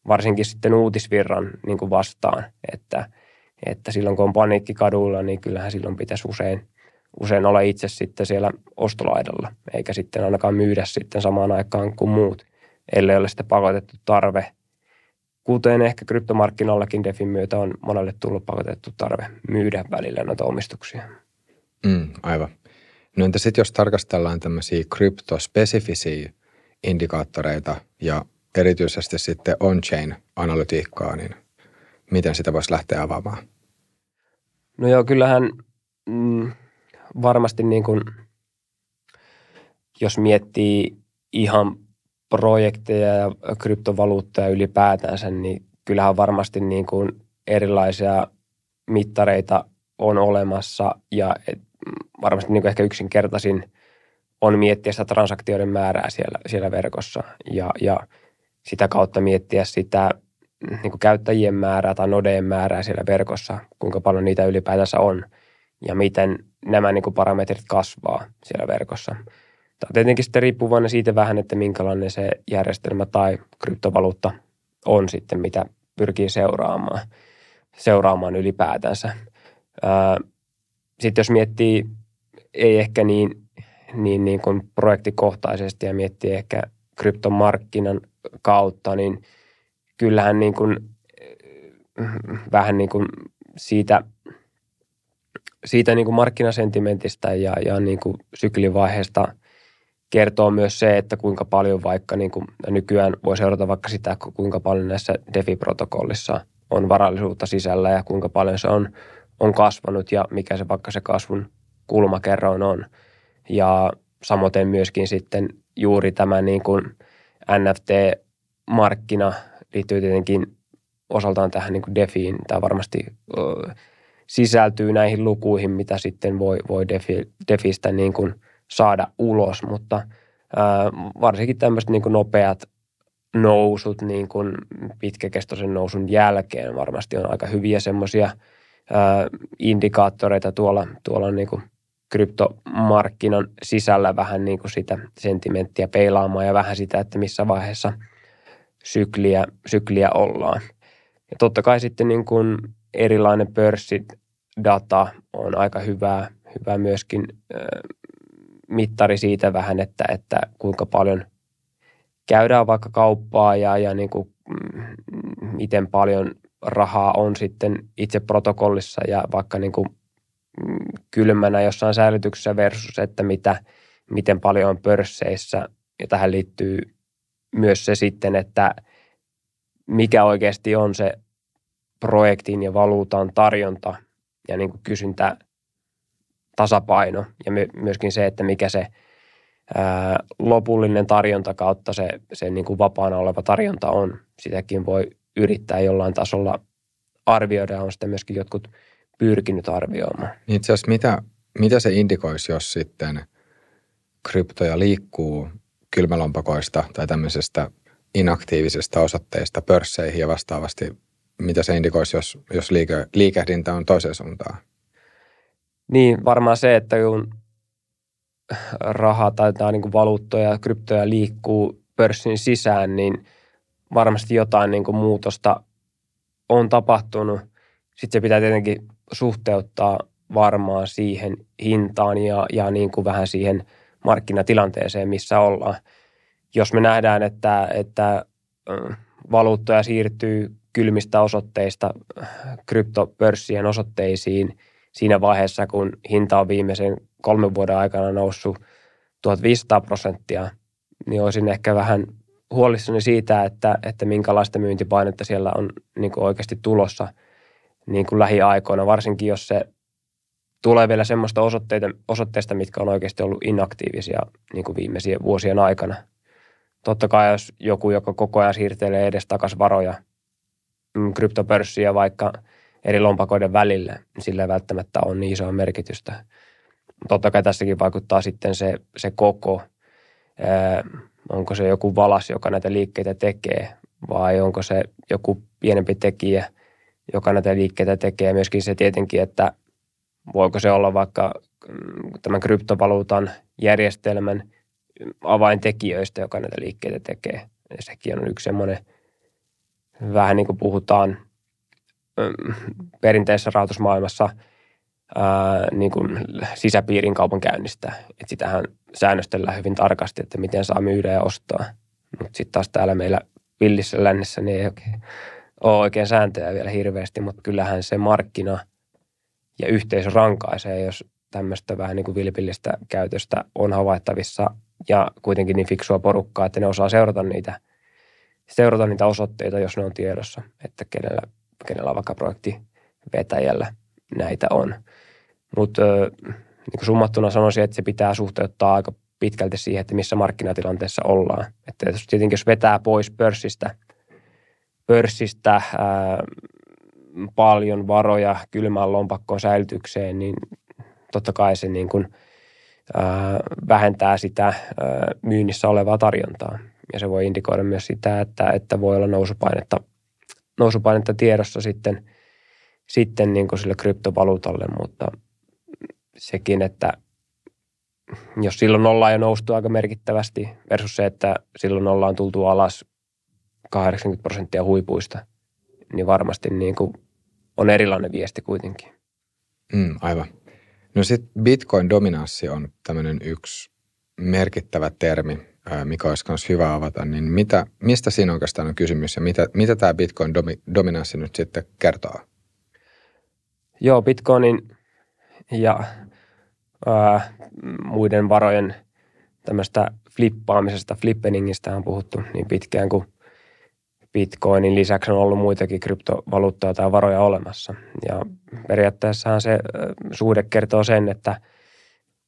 varsinkin sitten uutisvirran niin kuin vastaan, että, että silloin kun on paniikki kadulla, niin kyllähän silloin pitäisi usein, usein olla itse sitten siellä ostolaidalla, eikä sitten ainakaan myydä sitten samaan aikaan kuin muut, ellei ole sitten pakotettu tarve. Kuten ehkä kryptomarkkinoillakin DeFin myötä on monelle tullut pakotettu tarve myydä välillä noita omistuksia. Mm, aivan. No entä sitten jos tarkastellaan tämmöisiä kryptospesifisiä indikaattoreita ja erityisesti sitten on-chain-analytiikkaa, niin miten sitä voisi lähteä avaamaan? No joo, kyllähän mm, varmasti niin kuin, jos miettii ihan projekteja ja kryptovaluuttoja ylipäätänsä, niin kyllähän varmasti niin kuin erilaisia mittareita on olemassa ja et, varmasti niin kuin ehkä yksinkertaisin on miettiä sitä transaktioiden määrää siellä, siellä verkossa ja, ja – sitä kautta miettiä sitä niin kuin käyttäjien määrää tai nodeen määrää siellä verkossa, kuinka paljon niitä ylipäätänsä on ja miten nämä niin kuin parametrit kasvaa siellä verkossa. Tämä on tietenkin sitten riippuvainen siitä vähän, että minkälainen se järjestelmä tai kryptovaluutta on sitten, mitä pyrkii seuraamaan, seuraamaan ylipäätänsä. Sitten jos miettii, ei ehkä niin, niin, niin kuin projektikohtaisesti ja miettii ehkä kryptomarkkinan kautta, niin kyllähän niin kuin, vähän niin kuin siitä, siitä niin kuin markkinasentimentistä ja, ja niin kuin syklivaiheesta kertoo myös se, että kuinka paljon vaikka niin kuin nykyään voi seurata vaikka sitä, kuinka paljon näissä DeFi-protokollissa on varallisuutta sisällä ja kuinka paljon se on, on kasvanut ja mikä se vaikka se kasvun kulmakerroin on. Ja samoin myöskin sitten juuri tämä niin kuin NFT-markkina liittyy tietenkin osaltaan tähän niin kuin DeFiin. Tämä varmasti ö, sisältyy näihin lukuihin, mitä sitten voi, voi Defi, DeFistä niin kuin saada ulos, mutta ö, varsinkin tämmöiset niin kuin nopeat nousut niin kuin pitkäkestoisen nousun jälkeen varmasti on aika hyviä semmoisia indikaattoreita tuolla, tuolla niin kuin kryptomarkkinan sisällä vähän niin kuin sitä sentimenttiä peilaamaan ja vähän sitä, että missä vaiheessa sykliä, sykliä ollaan. Ja totta kai sitten niin kuin erilainen pörssidata on aika hyvää, hyvä myöskin äh, mittari siitä vähän, että, että kuinka paljon käydään vaikka kauppaa ja, ja niin kuin, mm, miten paljon rahaa on sitten itse protokollissa ja vaikka niin kuin kylmänä jossain säilytyksessä versus, että mitä, miten paljon on pörsseissä. Ja tähän liittyy myös se sitten, että mikä oikeasti on se projektin ja valuutan tarjonta ja niin kuin kysyntä tasapaino ja myöskin se, että mikä se ää, lopullinen tarjonta kautta se, se niin kuin vapaana oleva tarjonta on. Sitäkin voi yrittää jollain tasolla arvioida. On sitten myöskin jotkut pyrkinyt arvioimaan. Niin itse asiassa mitä, mitä se indikoisi, jos sitten kryptoja liikkuu kylmälompakoista tai tämmöisestä inaktiivisesta osoitteista pörsseihin ja vastaavasti, mitä se indikoisi, jos, jos liike, liikehdintä on toiseen suuntaan? Niin, varmaan se, että kun raha tai tämä niin valuuttoja ja kryptoja liikkuu pörssin sisään, niin varmasti jotain niin kuin muutosta on tapahtunut. Sitten se pitää tietenkin suhteuttaa varmaan siihen hintaan ja, ja niin kuin vähän siihen markkinatilanteeseen, missä ollaan. Jos me nähdään, että, että valuuttoja siirtyy kylmistä osoitteista kryptopörssien osoitteisiin siinä vaiheessa, kun hinta on viimeisen kolmen vuoden aikana noussut 1500 prosenttia, niin olisin ehkä vähän huolissani siitä, että, että minkälaista myyntipainetta siellä on niin oikeasti tulossa niin kuin lähiaikoina, varsinkin jos se tulee vielä semmoista osoitteita, osoitteista, mitkä on oikeasti ollut inaktiivisia niin kuin viimeisien vuosien aikana. Totta kai jos joku, joka koko ajan siirtelee edes takaisin varoja mm, kryptopörssiä vaikka eri lompakoiden välille, niin sillä ei välttämättä ole niin isoa merkitystä. Totta kai tässäkin vaikuttaa sitten se, se koko, onko se joku valas, joka näitä liikkeitä tekee, vai onko se joku pienempi tekijä, joka näitä liikkeitä tekee. Myöskin se tietenkin, että voiko se olla vaikka mm, tämän kryptovaluutan järjestelmän avaintekijöistä, joka näitä liikkeitä tekee. Ja sekin on yksi semmoinen, vähän niin kuin puhutaan mm, perinteisessä rahoitusmaailmassa ää, niin kuin sisäpiirin kaupankäynnistä. Että sitähän säännöstellään hyvin tarkasti, että miten saa myydä ja ostaa. Mutta sitten taas täällä meillä villissä lännessä niin ei oikein ole oikein sääntöjä vielä hirveästi, mutta kyllähän se markkina – ja yhteisö rankaisee, jos tämmöistä vähän niin kuin vilpillistä käytöstä on havaittavissa ja kuitenkin niin fiksua porukkaa, että ne osaa seurata niitä, seurata niitä osoitteita, jos ne on tiedossa, että kenellä, kenellä on vaikka projektivetäjällä näitä on. Mutta niin summattuna sanoisin, että se pitää suhteuttaa aika pitkälti siihen, että missä markkinatilanteessa ollaan. Että tietenkin jos vetää pois pörssistä, pörssistä ää, paljon varoja kylmään lompakkoon säilytykseen, niin totta kai se niin kuin, ää, vähentää sitä ää, myynnissä olevaa tarjontaa. Ja se voi indikoida myös sitä, että, että voi olla nousupainetta, nousupainetta tiedossa sitten, sitten niin kuin sille kryptovaluutalle, mutta sekin, että jos silloin ollaan jo noustu aika merkittävästi versus se, että silloin ollaan tultu alas 80 prosenttia huipuista, niin varmasti niin kuin on erilainen viesti kuitenkin. Mm, aivan. No sitten Bitcoin-dominanssi on tämmöinen yksi merkittävä termi, mikä olisi myös hyvä avata, niin mitä, mistä siinä oikeastaan on kysymys ja mitä, mitä tämä Bitcoin-dominanssi nyt sitten kertoo? Joo, Bitcoinin ja ää, muiden varojen tämmöistä flippaamisesta, flippeningistä on puhuttu niin pitkään kuin Bitcoinin lisäksi on ollut muitakin kryptovaluuttoja tai varoja olemassa. Ja periaatteessahan se suhde kertoo sen, että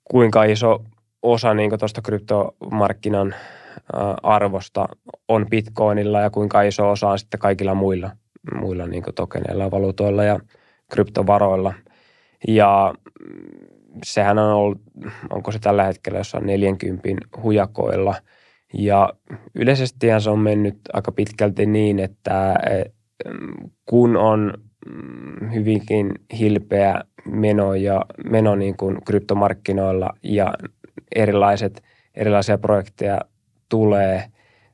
kuinka iso osa niin tuosta kryptomarkkinan arvosta on Bitcoinilla ja kuinka iso osa on sitten kaikilla muilla, muilla niin tokeneilla, valuutoilla ja kryptovaroilla. Ja sehän on ollut, onko se tällä hetkellä jossain 40 hujakoilla – ja yleisesti se on mennyt aika pitkälti niin, että kun on mm, hyvinkin hilpeä meno ja meno niin kuin kryptomarkkinoilla ja erilaiset, erilaisia projekteja tulee,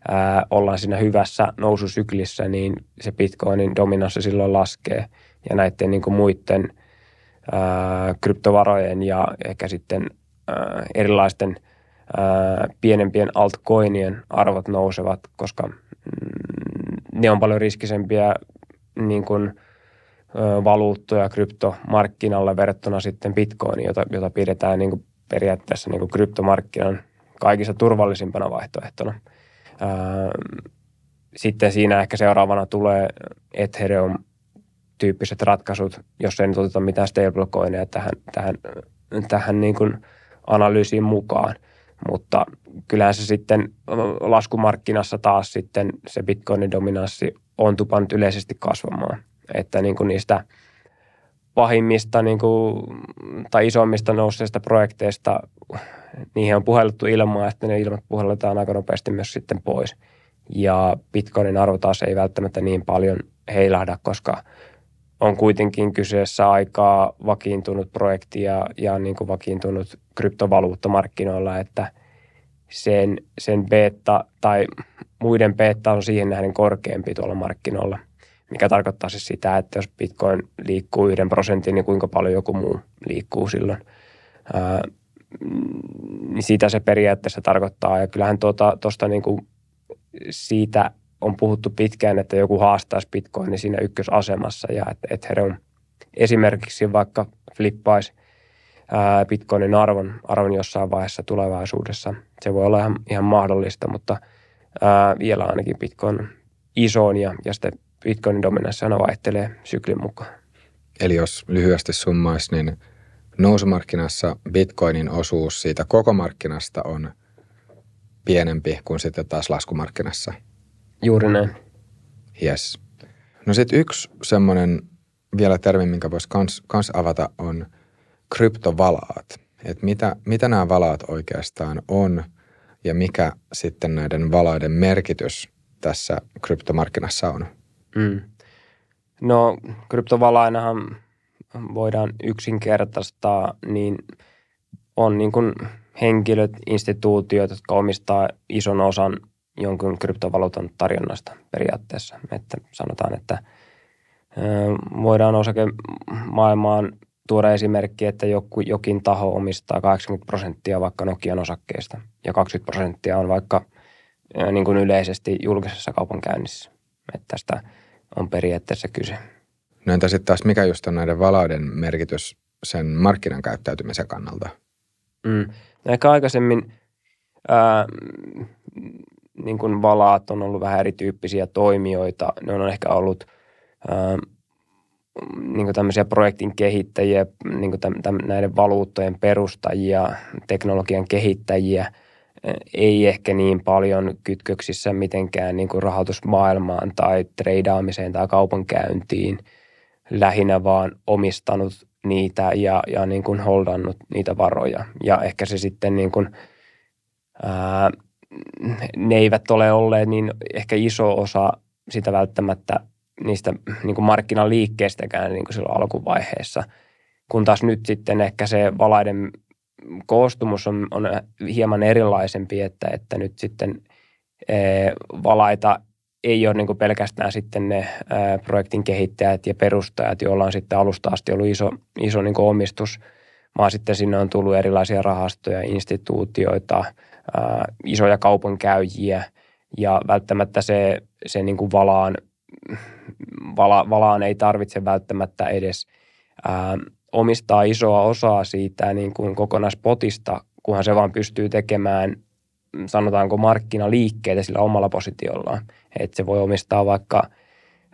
ää, ollaan siinä hyvässä noususyklissä, niin se Bitcoinin dominanssi silloin laskee. Ja näiden niin kuin muiden ää, kryptovarojen ja ehkä sitten ää, erilaisten – pienempien altcoinien arvot nousevat, koska mm, ne on paljon riskisempiä niin kuin, valuuttoja kryptomarkkinalle verrattuna sitten bitcoiniin, jota, jota pidetään niin kuin periaatteessa niin kuin kryptomarkkinan kaikista turvallisimpana vaihtoehtona. Sitten siinä ehkä seuraavana tulee Ethereum tyyppiset ratkaisut, jos ei nyt oteta mitään stablecoineja tähän, tähän, tähän niin kuin analyysiin mukaan – mutta kyllähän se sitten laskumarkkinassa taas sitten se bitcoinin dominanssi on tupannut yleisesti kasvamaan. Että niin kuin niistä pahimmista niin kuin, tai isommista nousseista projekteista, niihin on puhellettu ilmaa, että ne ilmat puhelletaan aika nopeasti myös sitten pois. Ja bitcoinin arvo taas ei välttämättä niin paljon heilahda, koska on kuitenkin kyseessä aikaa vakiintunut projekti ja, ja niin kuin vakiintunut kryptovaluuttamarkkinoilla, että sen, sen beta tai muiden beta on siihen nähden korkeampi tuolla markkinoilla, mikä tarkoittaa siis sitä, että jos bitcoin liikkuu yhden prosentin, niin kuinka paljon joku muu liikkuu silloin. Ää, niin sitä se periaatteessa tarkoittaa. Ja kyllähän tuota, tuosta niin kuin siitä on puhuttu pitkään, että joku haastaisi bitcoinin siinä ykkösasemassa ja että Ethereum esimerkiksi vaikka flippaisi bitcoinin arvon, arvon jossain vaiheessa tulevaisuudessa. Se voi olla ihan, ihan mahdollista, mutta ää, vielä ainakin bitcoin isoon ja, ja sitten bitcoinin dominanssi aina vaihtelee syklin mukaan. Eli jos lyhyesti summaisi, niin nousumarkkinassa bitcoinin osuus siitä koko markkinasta on pienempi kuin sitten taas laskumarkkinassa. Juuri näin. Yes. No sitten yksi semmoinen vielä termi, minkä voisi kans, kans avata, on kryptovalaat. Et mitä, mitä nämä valaat oikeastaan on ja mikä sitten näiden valaiden merkitys tässä kryptomarkkinassa on? Mm. No kryptovalainahan voidaan yksinkertaistaa, niin on niin kuin henkilöt, instituutiot, jotka omistaa ison osan jonkun kryptovaluutan tarjonnasta periaatteessa. Että sanotaan, että voidaan osake maailmaan tuoda esimerkki, että joku, jokin taho omistaa 80 prosenttia vaikka Nokian osakkeista ja 20 prosenttia on vaikka niin kuin yleisesti julkisessa kaupankäynnissä. Että tästä on periaatteessa kyse. No entä sitten taas mikä just on näiden valaiden merkitys sen markkinan käyttäytymisen kannalta? Mm. Ehkä aikaisemmin ää, niin kuin valaat on ollut vähän erityyppisiä toimijoita. Ne on ehkä ollut ää, niin kuin tämmöisiä projektin kehittäjiä, niin kuin täm, täm, näiden valuuttojen perustajia, teknologian kehittäjiä, ei ehkä niin paljon kytköksissä mitenkään niin kuin rahoitusmaailmaan tai treidaamiseen tai kaupankäyntiin, lähinnä vaan omistanut niitä ja, ja niin kuin holdannut niitä varoja. Ja ehkä se sitten niin kuin, ää, ne eivät ole olleet niin ehkä iso osa sitä välttämättä niistä niin kuin markkinaliikkeestäkään niin kuin silloin alkuvaiheessa. Kun taas nyt sitten ehkä se valaiden koostumus on, on hieman erilaisempi, että, että nyt sitten e, valaita ei ole niin kuin pelkästään sitten ne ää, projektin kehittäjät ja perustajat, joilla on sitten alusta asti ollut iso, iso niin kuin omistus, vaan sitten sinne on tullut erilaisia rahastoja, instituutioita, ää, isoja kaupankäyjiä ja välttämättä se, se niin kuin valaan vala, valaan ei tarvitse välttämättä edes ää, omistaa isoa osaa siitä niin kuin kokonaispotista, kunhan se vaan pystyy tekemään, sanotaanko markkinaliikkeitä sillä omalla positiollaan. Että se voi omistaa vaikka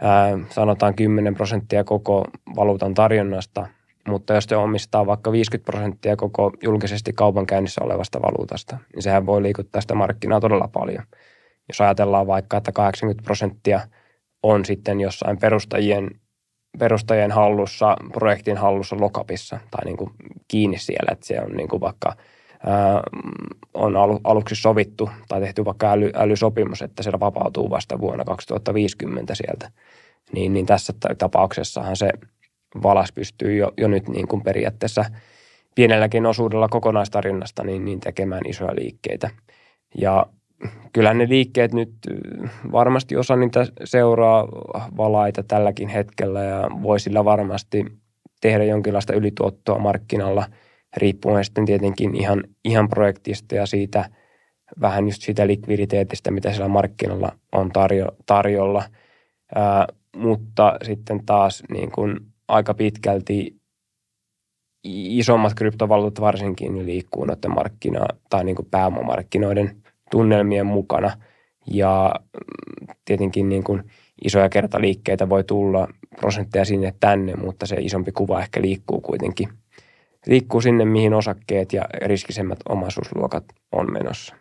ää, sanotaan 10 prosenttia koko valuutan tarjonnasta, mutta jos se omistaa vaikka 50 prosenttia koko julkisesti kaupankäynnissä olevasta valuutasta, niin sehän voi liikuttaa sitä markkinaa todella paljon. Jos ajatellaan vaikka, että 80 prosenttia – on sitten jossain perustajien, perustajien hallussa, projektin hallussa lokapissa tai niin kuin kiinni siellä, että se on niin kuin vaikka ää, on alu, aluksi sovittu tai tehty vaikka äly, älysopimus, että se vapautuu vasta vuonna 2050 sieltä. Niin, niin tässä tapauksessahan se valas pystyy jo, jo nyt niin kuin periaatteessa pienelläkin osuudella kokonaistarinnasta niin, niin tekemään isoja liikkeitä. Ja kyllä ne liikkeet nyt varmasti osa niitä seuraa valaita tälläkin hetkellä ja voi sillä varmasti tehdä jonkinlaista ylituottoa markkinalla riippuen sitten tietenkin ihan, ihan projektista ja siitä vähän just siitä likviditeetistä, mitä siellä markkinalla on tarjo, tarjolla. Ää, mutta sitten taas niin kuin aika pitkälti isommat kryptovaluutat varsinkin liikkuu noiden markkina- tai niin kuin pääomamarkkinoiden – tunnelmien mukana. Ja mm, tietenkin niin kuin isoja kertaliikkeitä voi tulla prosentteja sinne tänne, mutta se isompi kuva ehkä liikkuu kuitenkin. Liikkuu sinne, mihin osakkeet ja riskisemmät omaisuusluokat on menossa.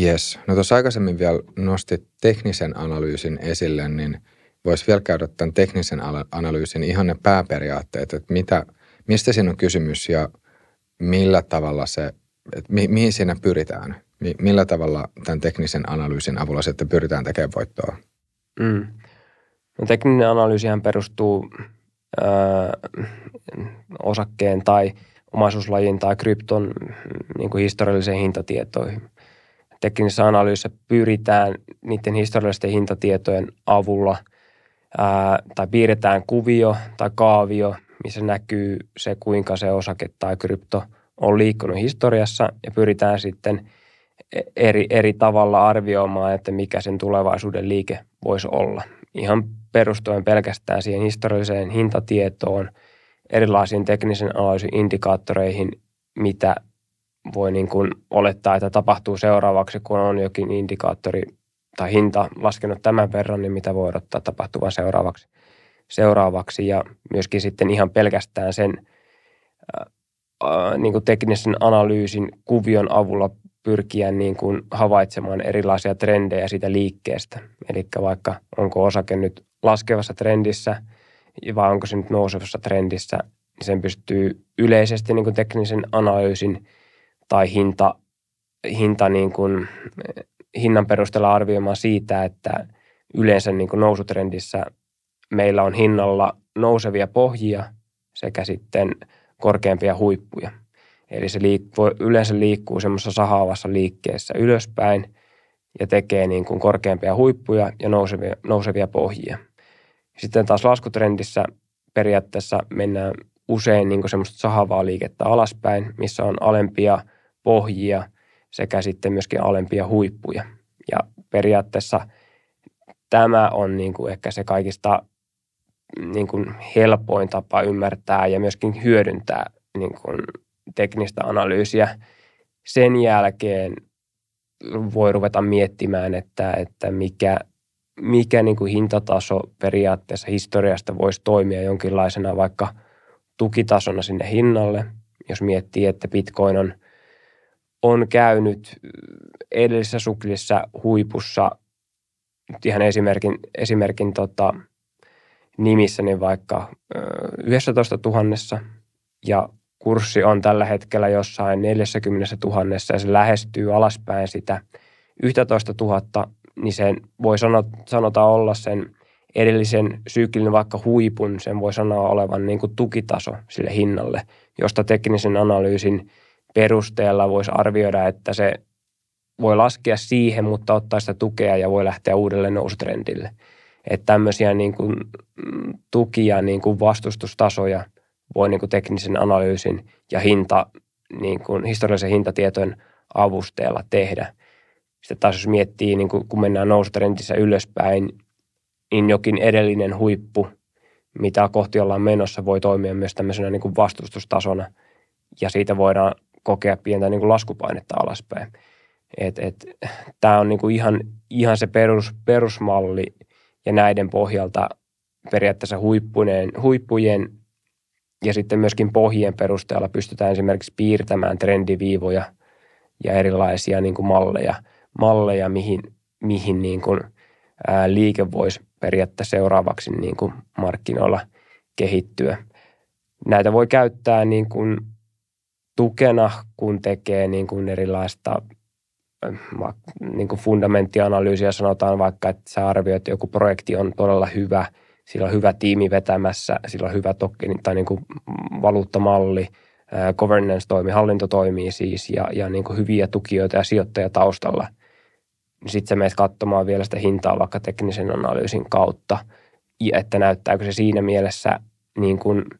Yes. No tuossa aikaisemmin vielä nostit teknisen analyysin esille, niin voisi vielä käydä tämän teknisen analyysin ihan ne pääperiaatteet, että mitä, mistä siinä on kysymys ja millä tavalla se, että mi, mihin siinä pyritään. Niin millä tavalla tämän teknisen analyysin avulla sitten pyritään tekemään voittoa? Mm. No, tekninen analyysihän perustuu ö, osakkeen tai omaisuuslajin tai krypton niin kuin historialliseen hintatietoihin. Teknisessä analyysissä pyritään niiden historiallisten hintatietojen avulla ää, tai piirretään kuvio tai kaavio, missä näkyy se, kuinka se osake tai krypto on liikkunut historiassa ja pyritään sitten e-, eri, eri tavalla arvioimaan, että mikä sen tulevaisuuden liike voisi olla. Ihan perustuen pelkästään siihen historialliseen hintatietoon, erilaisiin teknisen analyysin indikaattoreihin, mitä voi niin kuin olettaa, että tapahtuu seuraavaksi, kun on jokin indikaattori tai hinta laskenut tämän verran, niin mitä voi odottaa tapahtuvan seuraavaksi. seuraavaksi. Ja myöskin sitten ihan pelkästään sen ää, niin kuin teknisen analyysin kuvion avulla pyrkiä niin kuin havaitsemaan erilaisia trendejä siitä liikkeestä. Eli vaikka onko osake nyt laskevassa trendissä vai onko se nyt nousevassa trendissä, niin sen pystyy yleisesti niin kuin teknisen analyysin tai hinta, hinta niin kuin, hinnan perusteella arvioimaan siitä, että yleensä niin kuin nousutrendissä meillä on hinnalla nousevia pohjia sekä sitten korkeampia huippuja. Eli se liikkuu, yleensä liikkuu semmoisessa sahaavassa liikkeessä ylöspäin ja tekee niin kuin korkeampia huippuja ja nousevia, nousevia pohjia. Sitten taas laskutrendissä periaatteessa mennään usein niin semmoista sahavaa liikettä alaspäin, missä on alempia pohjia sekä sitten myöskin alempia huippuja. Ja periaatteessa tämä on niin kuin ehkä se kaikista niin kuin helpoin tapa ymmärtää ja myöskin hyödyntää niin kuin teknistä analyysiä. Sen jälkeen voi ruveta miettimään, että, että mikä, mikä niin kuin hintataso periaatteessa historiasta voisi toimia jonkinlaisena vaikka tukitasona sinne hinnalle. Jos miettii, että bitcoin on, on käynyt edellisessä suklissa huipussa, ihan esimerkin, esimerkin tota, nimissä, niin vaikka 11 000 ja kurssi on tällä hetkellä jossain 40 000 ja se lähestyy alaspäin sitä 11 000, niin sen voi sanota olla sen edellisen syklin vaikka huipun, sen voi sanoa olevan niin kuin tukitaso sille hinnalle, josta teknisen analyysin perusteella voisi arvioida, että se voi laskea siihen, mutta ottaa sitä tukea ja voi lähteä uudelle nousutrendille. Että tämmöisiä niin kuin mm, tukia, niin kuin vastustustasoja voi niin kuin teknisen analyysin ja hinta, niin kuin historiallisen hintatietojen avusteella tehdä. Sitten taas jos miettii, niin kuin kun mennään nousutrendissä ylöspäin, niin jokin edellinen huippu, mitä kohti ollaan menossa, voi toimia myös tämmöisenä niin kuin vastustustasona. Ja siitä voidaan kokea pientä niin kuin laskupainetta alaspäin. Et, et, Tämä on niin kuin ihan, ihan se perus, perusmalli ja näiden pohjalta periaatteessa huippujen, huippujen ja sitten myöskin pohjien perusteella pystytään esimerkiksi piirtämään trendiviivoja ja erilaisia niin kuin malleja, malleja, mihin, mihin niin kuin, ää, liike voisi periaatteessa seuraavaksi niin kuin markkinoilla kehittyä. Näitä voi käyttää niin kuin tukena, kun tekee niin kuin erilaista niin kuin fundamenttianalyysiä. Sanotaan vaikka, että sä arvioit, että joku projekti on todella hyvä, sillä on hyvä tiimi vetämässä, sillä on hyvä token, tai niin kuin valuuttamalli, governance toimii, hallinto toimii siis, ja, ja niin kuin hyviä tukijoita ja sijoittajia taustalla. Sitten sä menet katsomaan vielä sitä hintaa vaikka teknisen analyysin kautta, että näyttääkö se siinä mielessä niin kuin –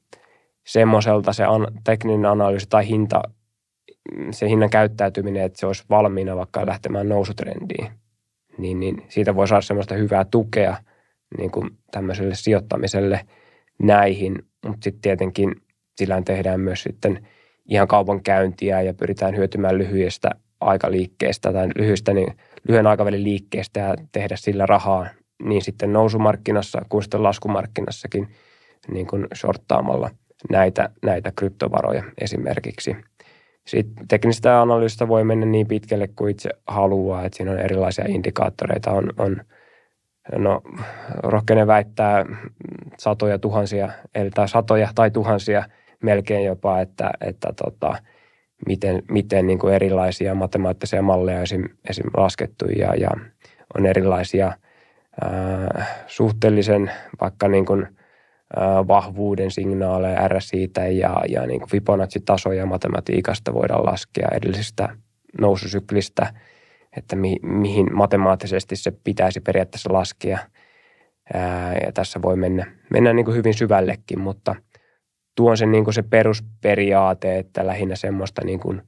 semmoiselta se an, tekninen analyysi tai hinta, se hinnan käyttäytyminen, että se olisi valmiina vaikka lähtemään nousutrendiin, niin, niin siitä voi saada semmoista hyvää tukea niin kuin tämmöiselle sijoittamiselle näihin, mutta sitten tietenkin sillä tehdään myös sitten ihan kaupankäyntiä ja pyritään hyötymään lyhyestä aikaliikkeestä tai lyhyestä, niin lyhyen aikavälin liikkeestä ja tehdä sillä rahaa niin sitten nousumarkkinassa kuin sitten laskumarkkinassakin niin kuin shorttaamalla – näitä, näitä kryptovaroja esimerkiksi. Sitten teknistä analyysistä voi mennä niin pitkälle kuin itse haluaa, että siinä on erilaisia indikaattoreita. On, on no, rohkenen väittää satoja tuhansia, eli tai satoja tai tuhansia melkein jopa, että, että tota, miten, miten niin kuin erilaisia matemaattisia malleja esim, esim laskettu ja, ja on erilaisia ää, suhteellisen vaikka niin kuin – vahvuuden signaaleja RSIitä ja, ja niin Fibonacci-tasoja matematiikasta voidaan laskea edellisestä noususyklistä, että mi, mihin matemaattisesti se pitäisi periaatteessa laskea. ää, ja tässä voi mennä, mennä niin kuin hyvin syvällekin, mutta tuo on se, niin kuin se perusperiaate, että lähinnä semmoista niin kuin,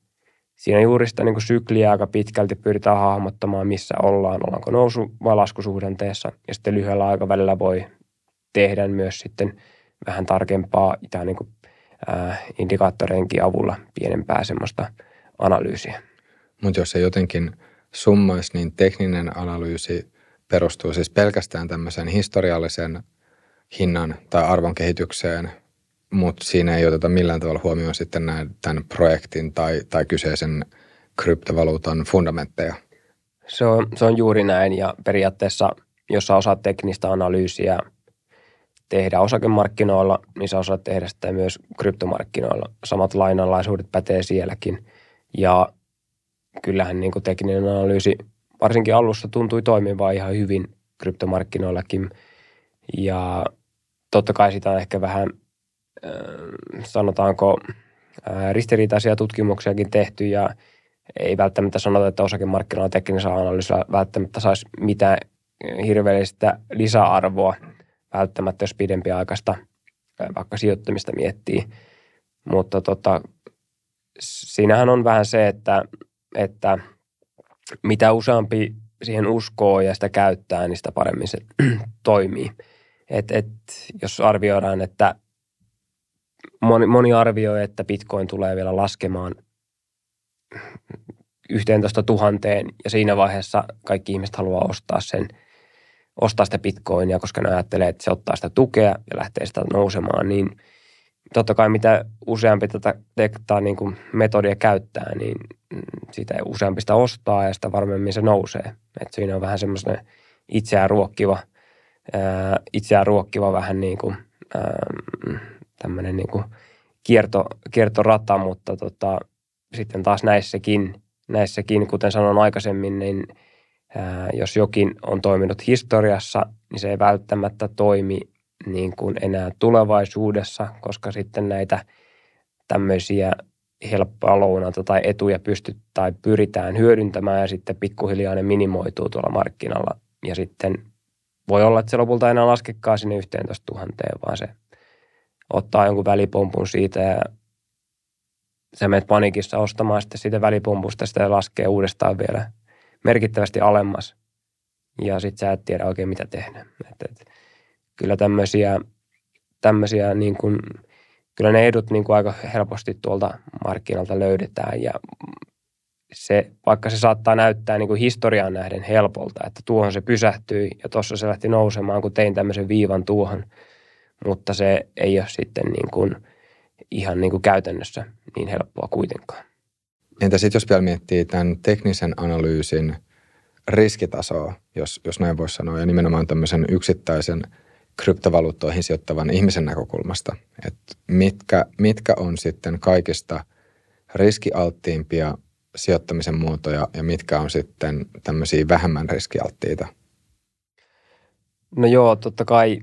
siinä juuri sitä niin kuin sykliä aika pitkälti pyritään hahmottamaan, missä ollaan, ollaanko nousu- vai laskusuhdanteessa, ja sitten lyhyellä aikavälillä voi tehdä myös sitten vähän tarkempaa tai niin kuin, ää, indikaattoreidenkin avulla pienempää semmoista analyysiä. Mutta jos se jotenkin summaisi, niin tekninen analyysi perustuu siis pelkästään tämmöiseen historiallisen hinnan tai arvon kehitykseen, mutta siinä ei oteta millään tavalla huomioon sitten näin, tämän projektin tai, tai kyseisen kryptovaluutan fundamentteja. Se on, se on juuri näin ja periaatteessa, jos sä osaat teknistä analyysiä tehdä osakemarkkinoilla, niin sä osaat tehdä sitä myös kryptomarkkinoilla. Samat lainalaisuudet pätee sielläkin ja kyllähän niin tekninen analyysi varsinkin alussa tuntui toimivaa ihan hyvin kryptomarkkinoillakin. Ja totta kai sitä on ehkä vähän, sanotaanko, ristiriitaisia tutkimuksiakin tehty ja ei välttämättä sanota, että osakemarkkinoilla teknisellä analyysillä välttämättä saisi mitään hirveellistä lisäarvoa välttämättä, jos pidempiaikaista vaikka sijoittamista miettii. Mutta tota, siinähän on vähän se, että, että mitä useampi siihen uskoo ja sitä käyttää, niin sitä paremmin se *clears throat* toimii. Et, et, jos arvioidaan, että moni, moni arvioi, että bitcoin tulee vielä laskemaan 11 tuhanteen ja siinä vaiheessa kaikki ihmiset haluaa ostaa sen, ostaa sitä bitcoinia, koska ne ajattelee, että se ottaa sitä tukea ja lähtee sitä nousemaan, niin – totta kai mitä useampi tätä tektaa niin kuin metodia käyttää, niin sitä useampi sitä ostaa ja sitä varmemmin se nousee. Et siinä on vähän semmoinen itseään ruokkiva, ää, itseään ruokkiva vähän niin kuin, tämmöinen niin kuin kierto, kiertorata, mutta tota, sitten taas näissäkin, näissäkin, kuten sanoin aikaisemmin, niin jos jokin on toiminut historiassa, niin se ei välttämättä toimi niin kuin enää tulevaisuudessa, koska sitten näitä tämmöisiä helppoa lounata tai etuja pystyt tai pyritään hyödyntämään ja sitten pikkuhiljaa ne minimoituu tuolla markkinalla. Ja sitten voi olla, että se lopulta enää laskekaan sinne 11 000, vaan se ottaa jonkun välipompun siitä ja sä menet panikissa ostamaan sitten siitä välipompusta, sitä laskee uudestaan vielä merkittävästi alemmas. Ja sitten sä et tiedä oikein mitä tehdä. Et, et, kyllä tämmöisiä, tämmöisiä niin kuin, kyllä ne edut niin kuin aika helposti tuolta markkinalta löydetään ja se, vaikka se saattaa näyttää niin kuin historiaan nähden helpolta, että tuohon se pysähtyi ja tuossa se lähti nousemaan, kun tein tämmöisen viivan tuohon, mutta se ei ole sitten niin kuin ihan niin kuin käytännössä niin helppoa kuitenkaan. Entä sitten jos vielä miettii tämän teknisen analyysin riskitasoa, jos, jos näin voisi sanoa, ja nimenomaan tämmöisen yksittäisen – kryptovaluuttoihin sijoittavan ihmisen näkökulmasta, että mitkä, mitkä on sitten kaikista riskialttiimpia sijoittamisen muotoja ja mitkä on sitten tämmöisiä vähemmän riskialttiita? No joo, totta kai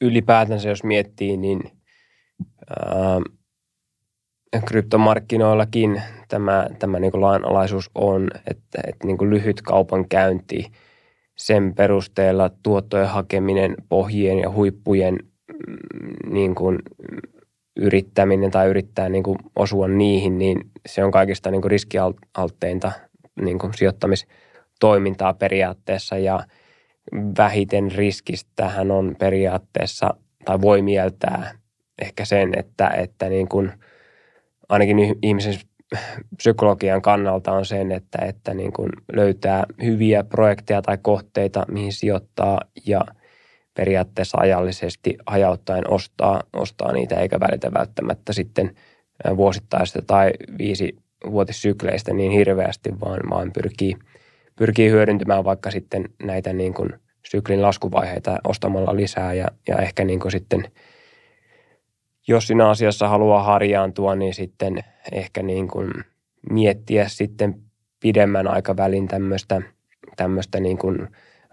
ylipäätänsä jos miettii, niin ää, kryptomarkkinoillakin tämä, tämä niin lainalaisuus on, että, että niin lyhyt kaupankäynti – sen perusteella tuottojen hakeminen pohjien ja huippujen mm, niin kuin yrittäminen tai yrittää niin kuin osua niihin, niin se on kaikista niin kuin riskialtteinta niin kuin sijoittamistoimintaa periaatteessa. Ja vähiten riskistähän on periaatteessa tai voi mieltää ehkä sen, että, että niin kuin ainakin ihmisen psykologian kannalta on sen, että, että niin kuin löytää hyviä projekteja tai kohteita, mihin sijoittaa ja periaatteessa ajallisesti hajauttaen ostaa, ostaa niitä eikä välitä välttämättä sitten vuosittaisista tai viisi vuotissykleistä niin hirveästi, vaan, vaan pyrkii, pyrkii hyödyntämään vaikka sitten näitä niin kuin syklin laskuvaiheita ostamalla lisää ja, ja ehkä niin kuin sitten – jos siinä asiassa haluaa harjaantua, niin sitten ehkä niin kuin miettiä sitten pidemmän aikavälin tämmöistä, tämmöistä niin kuin,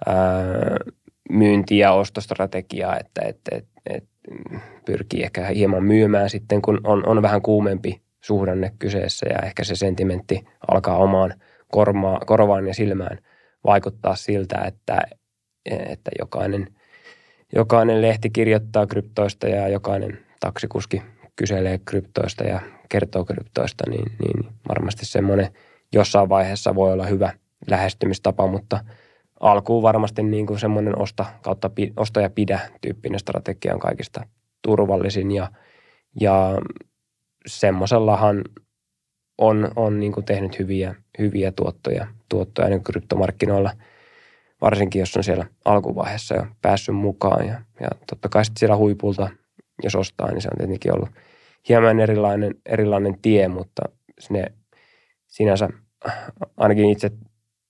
ää, myynti- ja ostostrategiaa, että et, et, et pyrkii ehkä hieman myymään sitten, kun on, on vähän kuumempi suhdanne kyseessä ja ehkä se sentimentti alkaa omaan kormaa, korvaan ja silmään vaikuttaa siltä, että että jokainen, jokainen lehti kirjoittaa kryptoista ja jokainen taksikuski kyselee kryptoista ja kertoo kryptoista, niin, niin varmasti semmoinen jossain vaiheessa voi olla hyvä lähestymistapa, mutta alkuun varmasti niin kuin semmoinen osta, kautta, osta ja pidä tyyppinen strategia on kaikista turvallisin ja, ja semmoisellahan on, on niin kuin tehnyt hyviä, hyviä tuottoja, tuottoja niin kryptomarkkinoilla, varsinkin jos on siellä alkuvaiheessa jo päässyt mukaan. Ja, ja totta kai sitten siellä huipulta, jos ostaa, niin se on tietenkin ollut hieman erilainen, erilainen tie, mutta ne sinänsä ainakin itse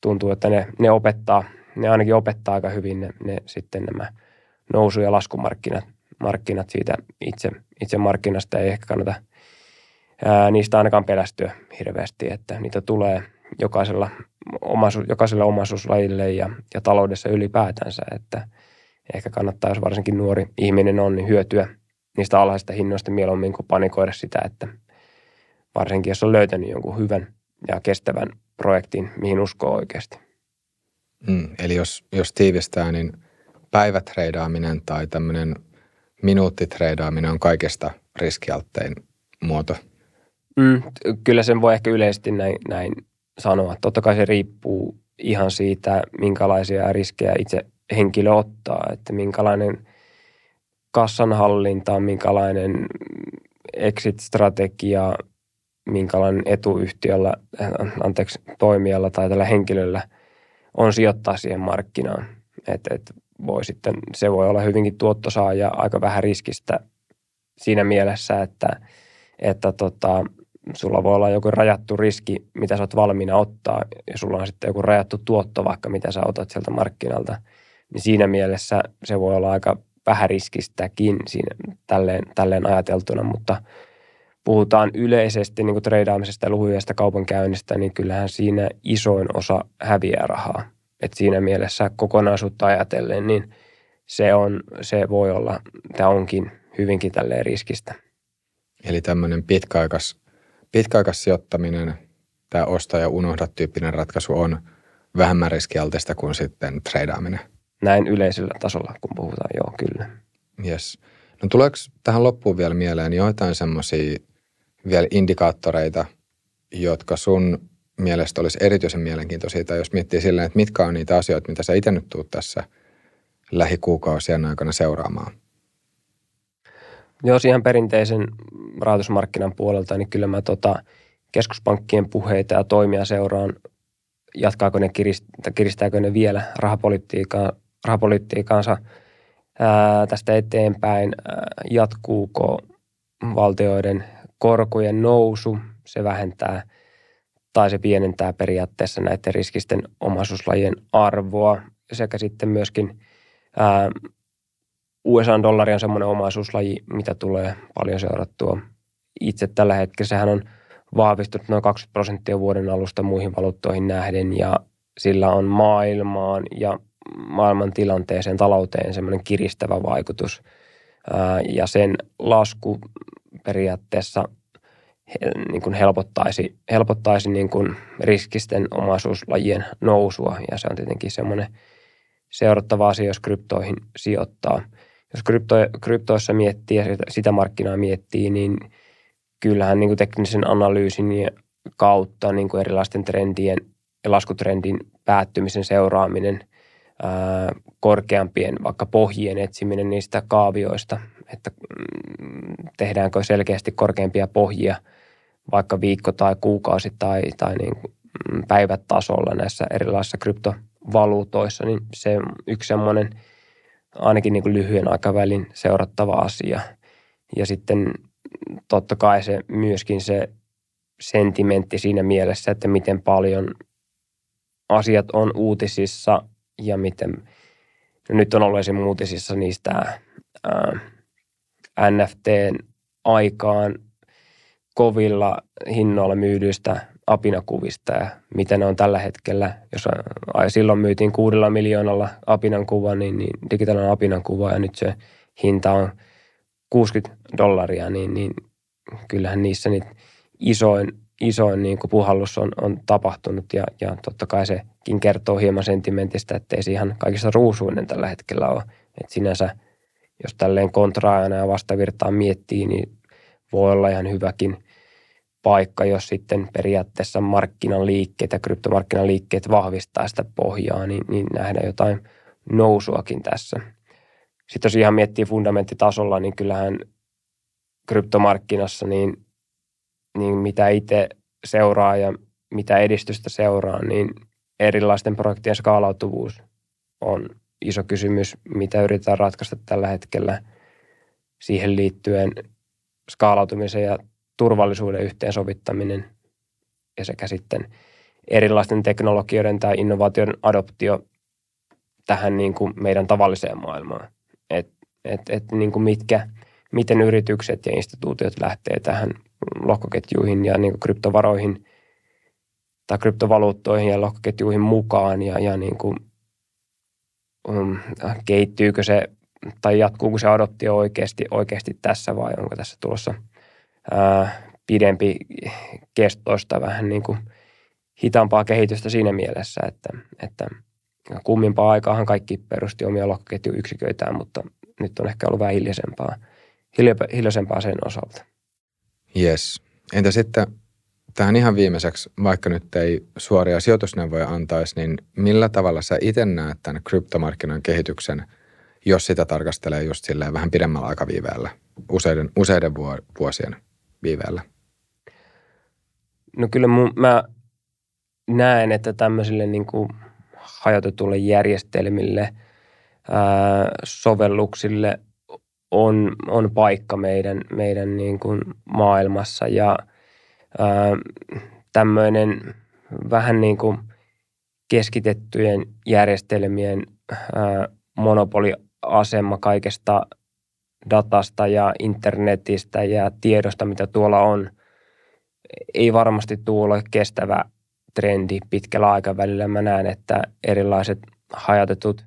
tuntuu, että ne, ne opettaa, ne ainakin opettaa aika hyvin ne, ne sitten nämä nousu- ja laskumarkkinat markkinat siitä itse, itse markkinasta. Ei ehkä kannata – ää, niistä ainakaan pelästyä hirveästi, että niitä tulee jokaisella, omaisuus, jokaiselle omaisuuslajille ja, ja taloudessa ylipäätänsä, että ehkä kannattaa, jos varsinkin nuori ihminen on, niin hyötyä niistä alhaisista hinnoista mieluummin kuin panikoida sitä, että varsinkin jos on löytänyt jonkun hyvän ja kestävän projektin, mihin uskoo oikeasti. Mm, eli jos, jos tiivistää, niin päivätreidaaminen tai tämmöinen minuuttitreidaaminen on kaikesta riskialttein muoto – Mm, kyllä sen voi ehkä yleisesti näin, näin sanoa. Totta kai se riippuu ihan siitä, minkälaisia riskejä itse henkilö ottaa, että minkälainen kassanhallinta, minkälainen exit-strategia, minkälainen etuyhtiöllä, anteeksi, toimijalla tai tällä henkilöllä on sijoittaa siihen markkinaan. Et, et voi sitten, se voi olla hyvinkin tuottosaa ja aika vähän riskistä siinä mielessä, että, että tota, sulla voi olla joku rajattu riski, mitä sä oot valmiina ottaa, ja sulla on sitten joku rajattu tuotto vaikka, mitä sä otat sieltä markkinalta, niin siinä mielessä se voi olla aika vähän riskistäkin siinä, tälleen, tälleen ajateltuna, mutta puhutaan yleisesti niin treidaamisesta ja luhujasta kaupankäynnistä, niin kyllähän siinä isoin osa häviää rahaa. Et siinä mielessä kokonaisuutta ajatellen, niin se, on, se voi olla, tämä onkin hyvinkin tälleen riskistä. Eli tämmöinen pitkäaikas pitkäaikaissijoittaminen, tämä osta ja unohda tyyppinen ratkaisu on vähemmän riskialtista kuin sitten treidaaminen. Näin yleisellä tasolla, kun puhutaan, joo, kyllä. Yes. No tuleeko tähän loppuun vielä mieleen joitain semmoisia vielä indikaattoreita, jotka sun mielestä olisi erityisen mielenkiintoisia, tai jos miettii silleen, että mitkä on niitä asioita, mitä sä itse nyt tuut tässä lähikuukausien aikana seuraamaan? Jos ihan perinteisen rahoitusmarkkinan puolelta, niin kyllä mä tota keskuspankkien puheita ja toimia seuraan, jatkaako ne, kiristääkö ne vielä rahapolitiikkaa, rahapolitiikkaansa ää, tästä eteenpäin, jatkuuko valtioiden korkojen nousu, se vähentää tai se pienentää periaatteessa näiden riskisten omaisuuslajien arvoa sekä sitten myöskin ää, USA-dollari on semmoinen omaisuuslaji, mitä tulee paljon seurattua. Itse tällä hetkellä sehän on vahvistunut noin 20 prosenttia vuoden alusta muihin valuuttoihin nähden ja sillä on maailmaan ja maailman tilanteeseen, talouteen semmoinen kiristävä vaikutus. Ja sen lasku periaatteessa niin kuin helpottaisi, helpottaisi niin kuin riskisten omaisuuslajien nousua ja se on tietenkin semmoinen seurattava asia, jos kryptoihin sijoittaa – jos krypto, kryptoissa miettii ja sitä, markkinaa miettii, niin kyllähän niin kuin teknisen analyysin kautta niin kuin erilaisten trendien ja laskutrendin päättymisen seuraaminen, korkeampien vaikka pohjien etsiminen niistä kaavioista, että mm, tehdäänkö selkeästi korkeampia pohjia vaikka viikko tai kuukausi tai, tai niin mm, päivät tasolla näissä erilaisissa kryptovaluutoissa, niin se on yksi semmoinen – ainakin niin kuin lyhyen aikavälin seurattava asia. Ja sitten totta kai se myöskin se sentimentti siinä mielessä, että miten paljon asiat on uutisissa ja miten, no nyt on ollut esim. uutisissa niistä ää, NFTn aikaan kovilla hinnoilla myydyistä apinakuvista ja miten ne on tällä hetkellä. Jos ai, silloin myytiin kuudella miljoonalla apinan kuva, niin, niin digitaalinen apinan kuva ja nyt se hinta on 60 dollaria, niin, niin kyllähän niissä niitä isoin, isoin niin kuin puhallus on, on tapahtunut ja, ja totta kai sekin kertoo hieman sentimentistä, että ei se ihan kaikista ruusuinen tällä hetkellä ole. Et sinänsä, jos tälleen kontraajana ja vastavirtaan miettii, niin voi olla ihan hyväkin paikka, jos sitten periaatteessa markkinan liikkeet ja kryptomarkkinan liikkeet vahvistaa sitä pohjaa, niin, niin nähdään jotain nousuakin tässä. Sitten jos ihan miettii fundamenttitasolla, niin kyllähän kryptomarkkinassa, niin, niin mitä itse seuraa ja mitä edistystä seuraa, niin erilaisten projektien skaalautuvuus on iso kysymys, mitä yritetään ratkaista tällä hetkellä siihen liittyen skaalautumisen ja turvallisuuden yhteensovittaminen ja sekä sitten erilaisten teknologioiden tai innovaation adoptio tähän niin kuin meidän tavalliseen maailmaan. Et, et, et niin kuin mitkä, miten yritykset ja instituutiot lähtee tähän lohkoketjuihin ja niin kuin kryptovaroihin tai kryptovaluuttoihin ja lohkoketjuihin mukaan ja, ja niin kuin, um, kehittyykö se tai jatkuuko se adoptio oikeasti, oikeasti tässä vai onko tässä tulossa ää, pidempi kestoista vähän niin kuin hitaampaa kehitystä siinä mielessä, että, että kummimpaa aikaahan kaikki perusti omia lohkoketjuyksiköitään, mutta nyt on ehkä ollut vähän hiljaisempaa, hiljaisempaa sen osalta. Yes. Entä sitten tähän ihan viimeiseksi, vaikka nyt ei suoria sijoitusneuvoja antaisi, niin millä tavalla sä itse näet tämän kryptomarkkinan kehityksen, jos sitä tarkastelee just silleen vähän pidemmällä aikaviiveellä, useiden, useiden vuosien viiveellä? No kyllä mun, mä näen, että tämmöisille niin kuin hajotetulle järjestelmille, ää, sovelluksille on, on paikka meidän, meidän niin kuin maailmassa ja tämmöinen vähän niin kuin keskitettyjen järjestelmien ää, monopoliasema kaikesta datasta ja internetistä ja tiedosta, mitä tuolla on, ei varmasti tule kestävä trendi pitkällä aikavälillä. Mä näen, että erilaiset hajatetut,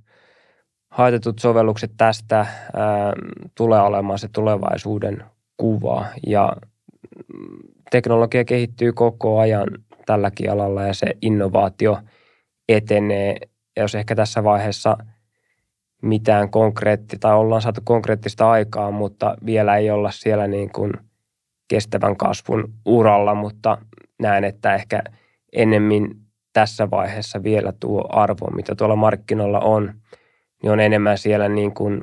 hajatetut sovellukset tästä ää, tulee olemaan se tulevaisuuden kuva ja teknologia kehittyy koko ajan tälläkin alalla ja se innovaatio etenee. Ja jos ehkä tässä vaiheessa mitään konkreettista, tai ollaan saatu konkreettista aikaa, mutta vielä ei olla siellä niin kuin kestävän kasvun uralla, mutta näen, että ehkä ennemmin tässä vaiheessa vielä tuo arvo, mitä tuolla markkinoilla on, niin on enemmän siellä niin kuin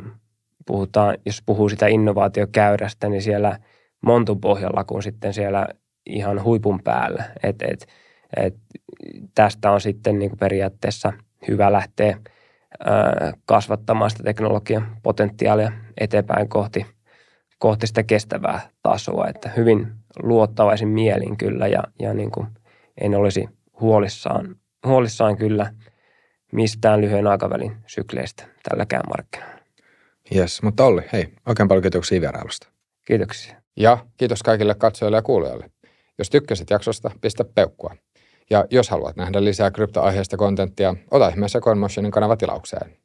puhutaan, jos puhuu sitä innovaatiokäyrästä, niin siellä montun pohjalla kuin sitten siellä ihan huipun päällä. Et, et, et tästä on sitten niin kuin periaatteessa hyvä lähteä kasvattamaan sitä teknologian potentiaalia eteenpäin kohti, kohti sitä kestävää tasoa. Että hyvin luottavaisin mielin kyllä ja, ja niin kuin en olisi huolissaan, huolissaan kyllä mistään lyhyen aikavälin sykleistä tälläkään markkinoilla. Yes, mutta Olli, hei, oikein paljon kiitoksia vierailusta. Kiitoksia. Ja kiitos kaikille katsojille ja kuulijoille. Jos tykkäsit jaksosta, pistä peukkua. Ja jos haluat nähdä lisää kryptoaiheista kontenttia, ota ihmeessä CoinMotionin kanava tilaukseen.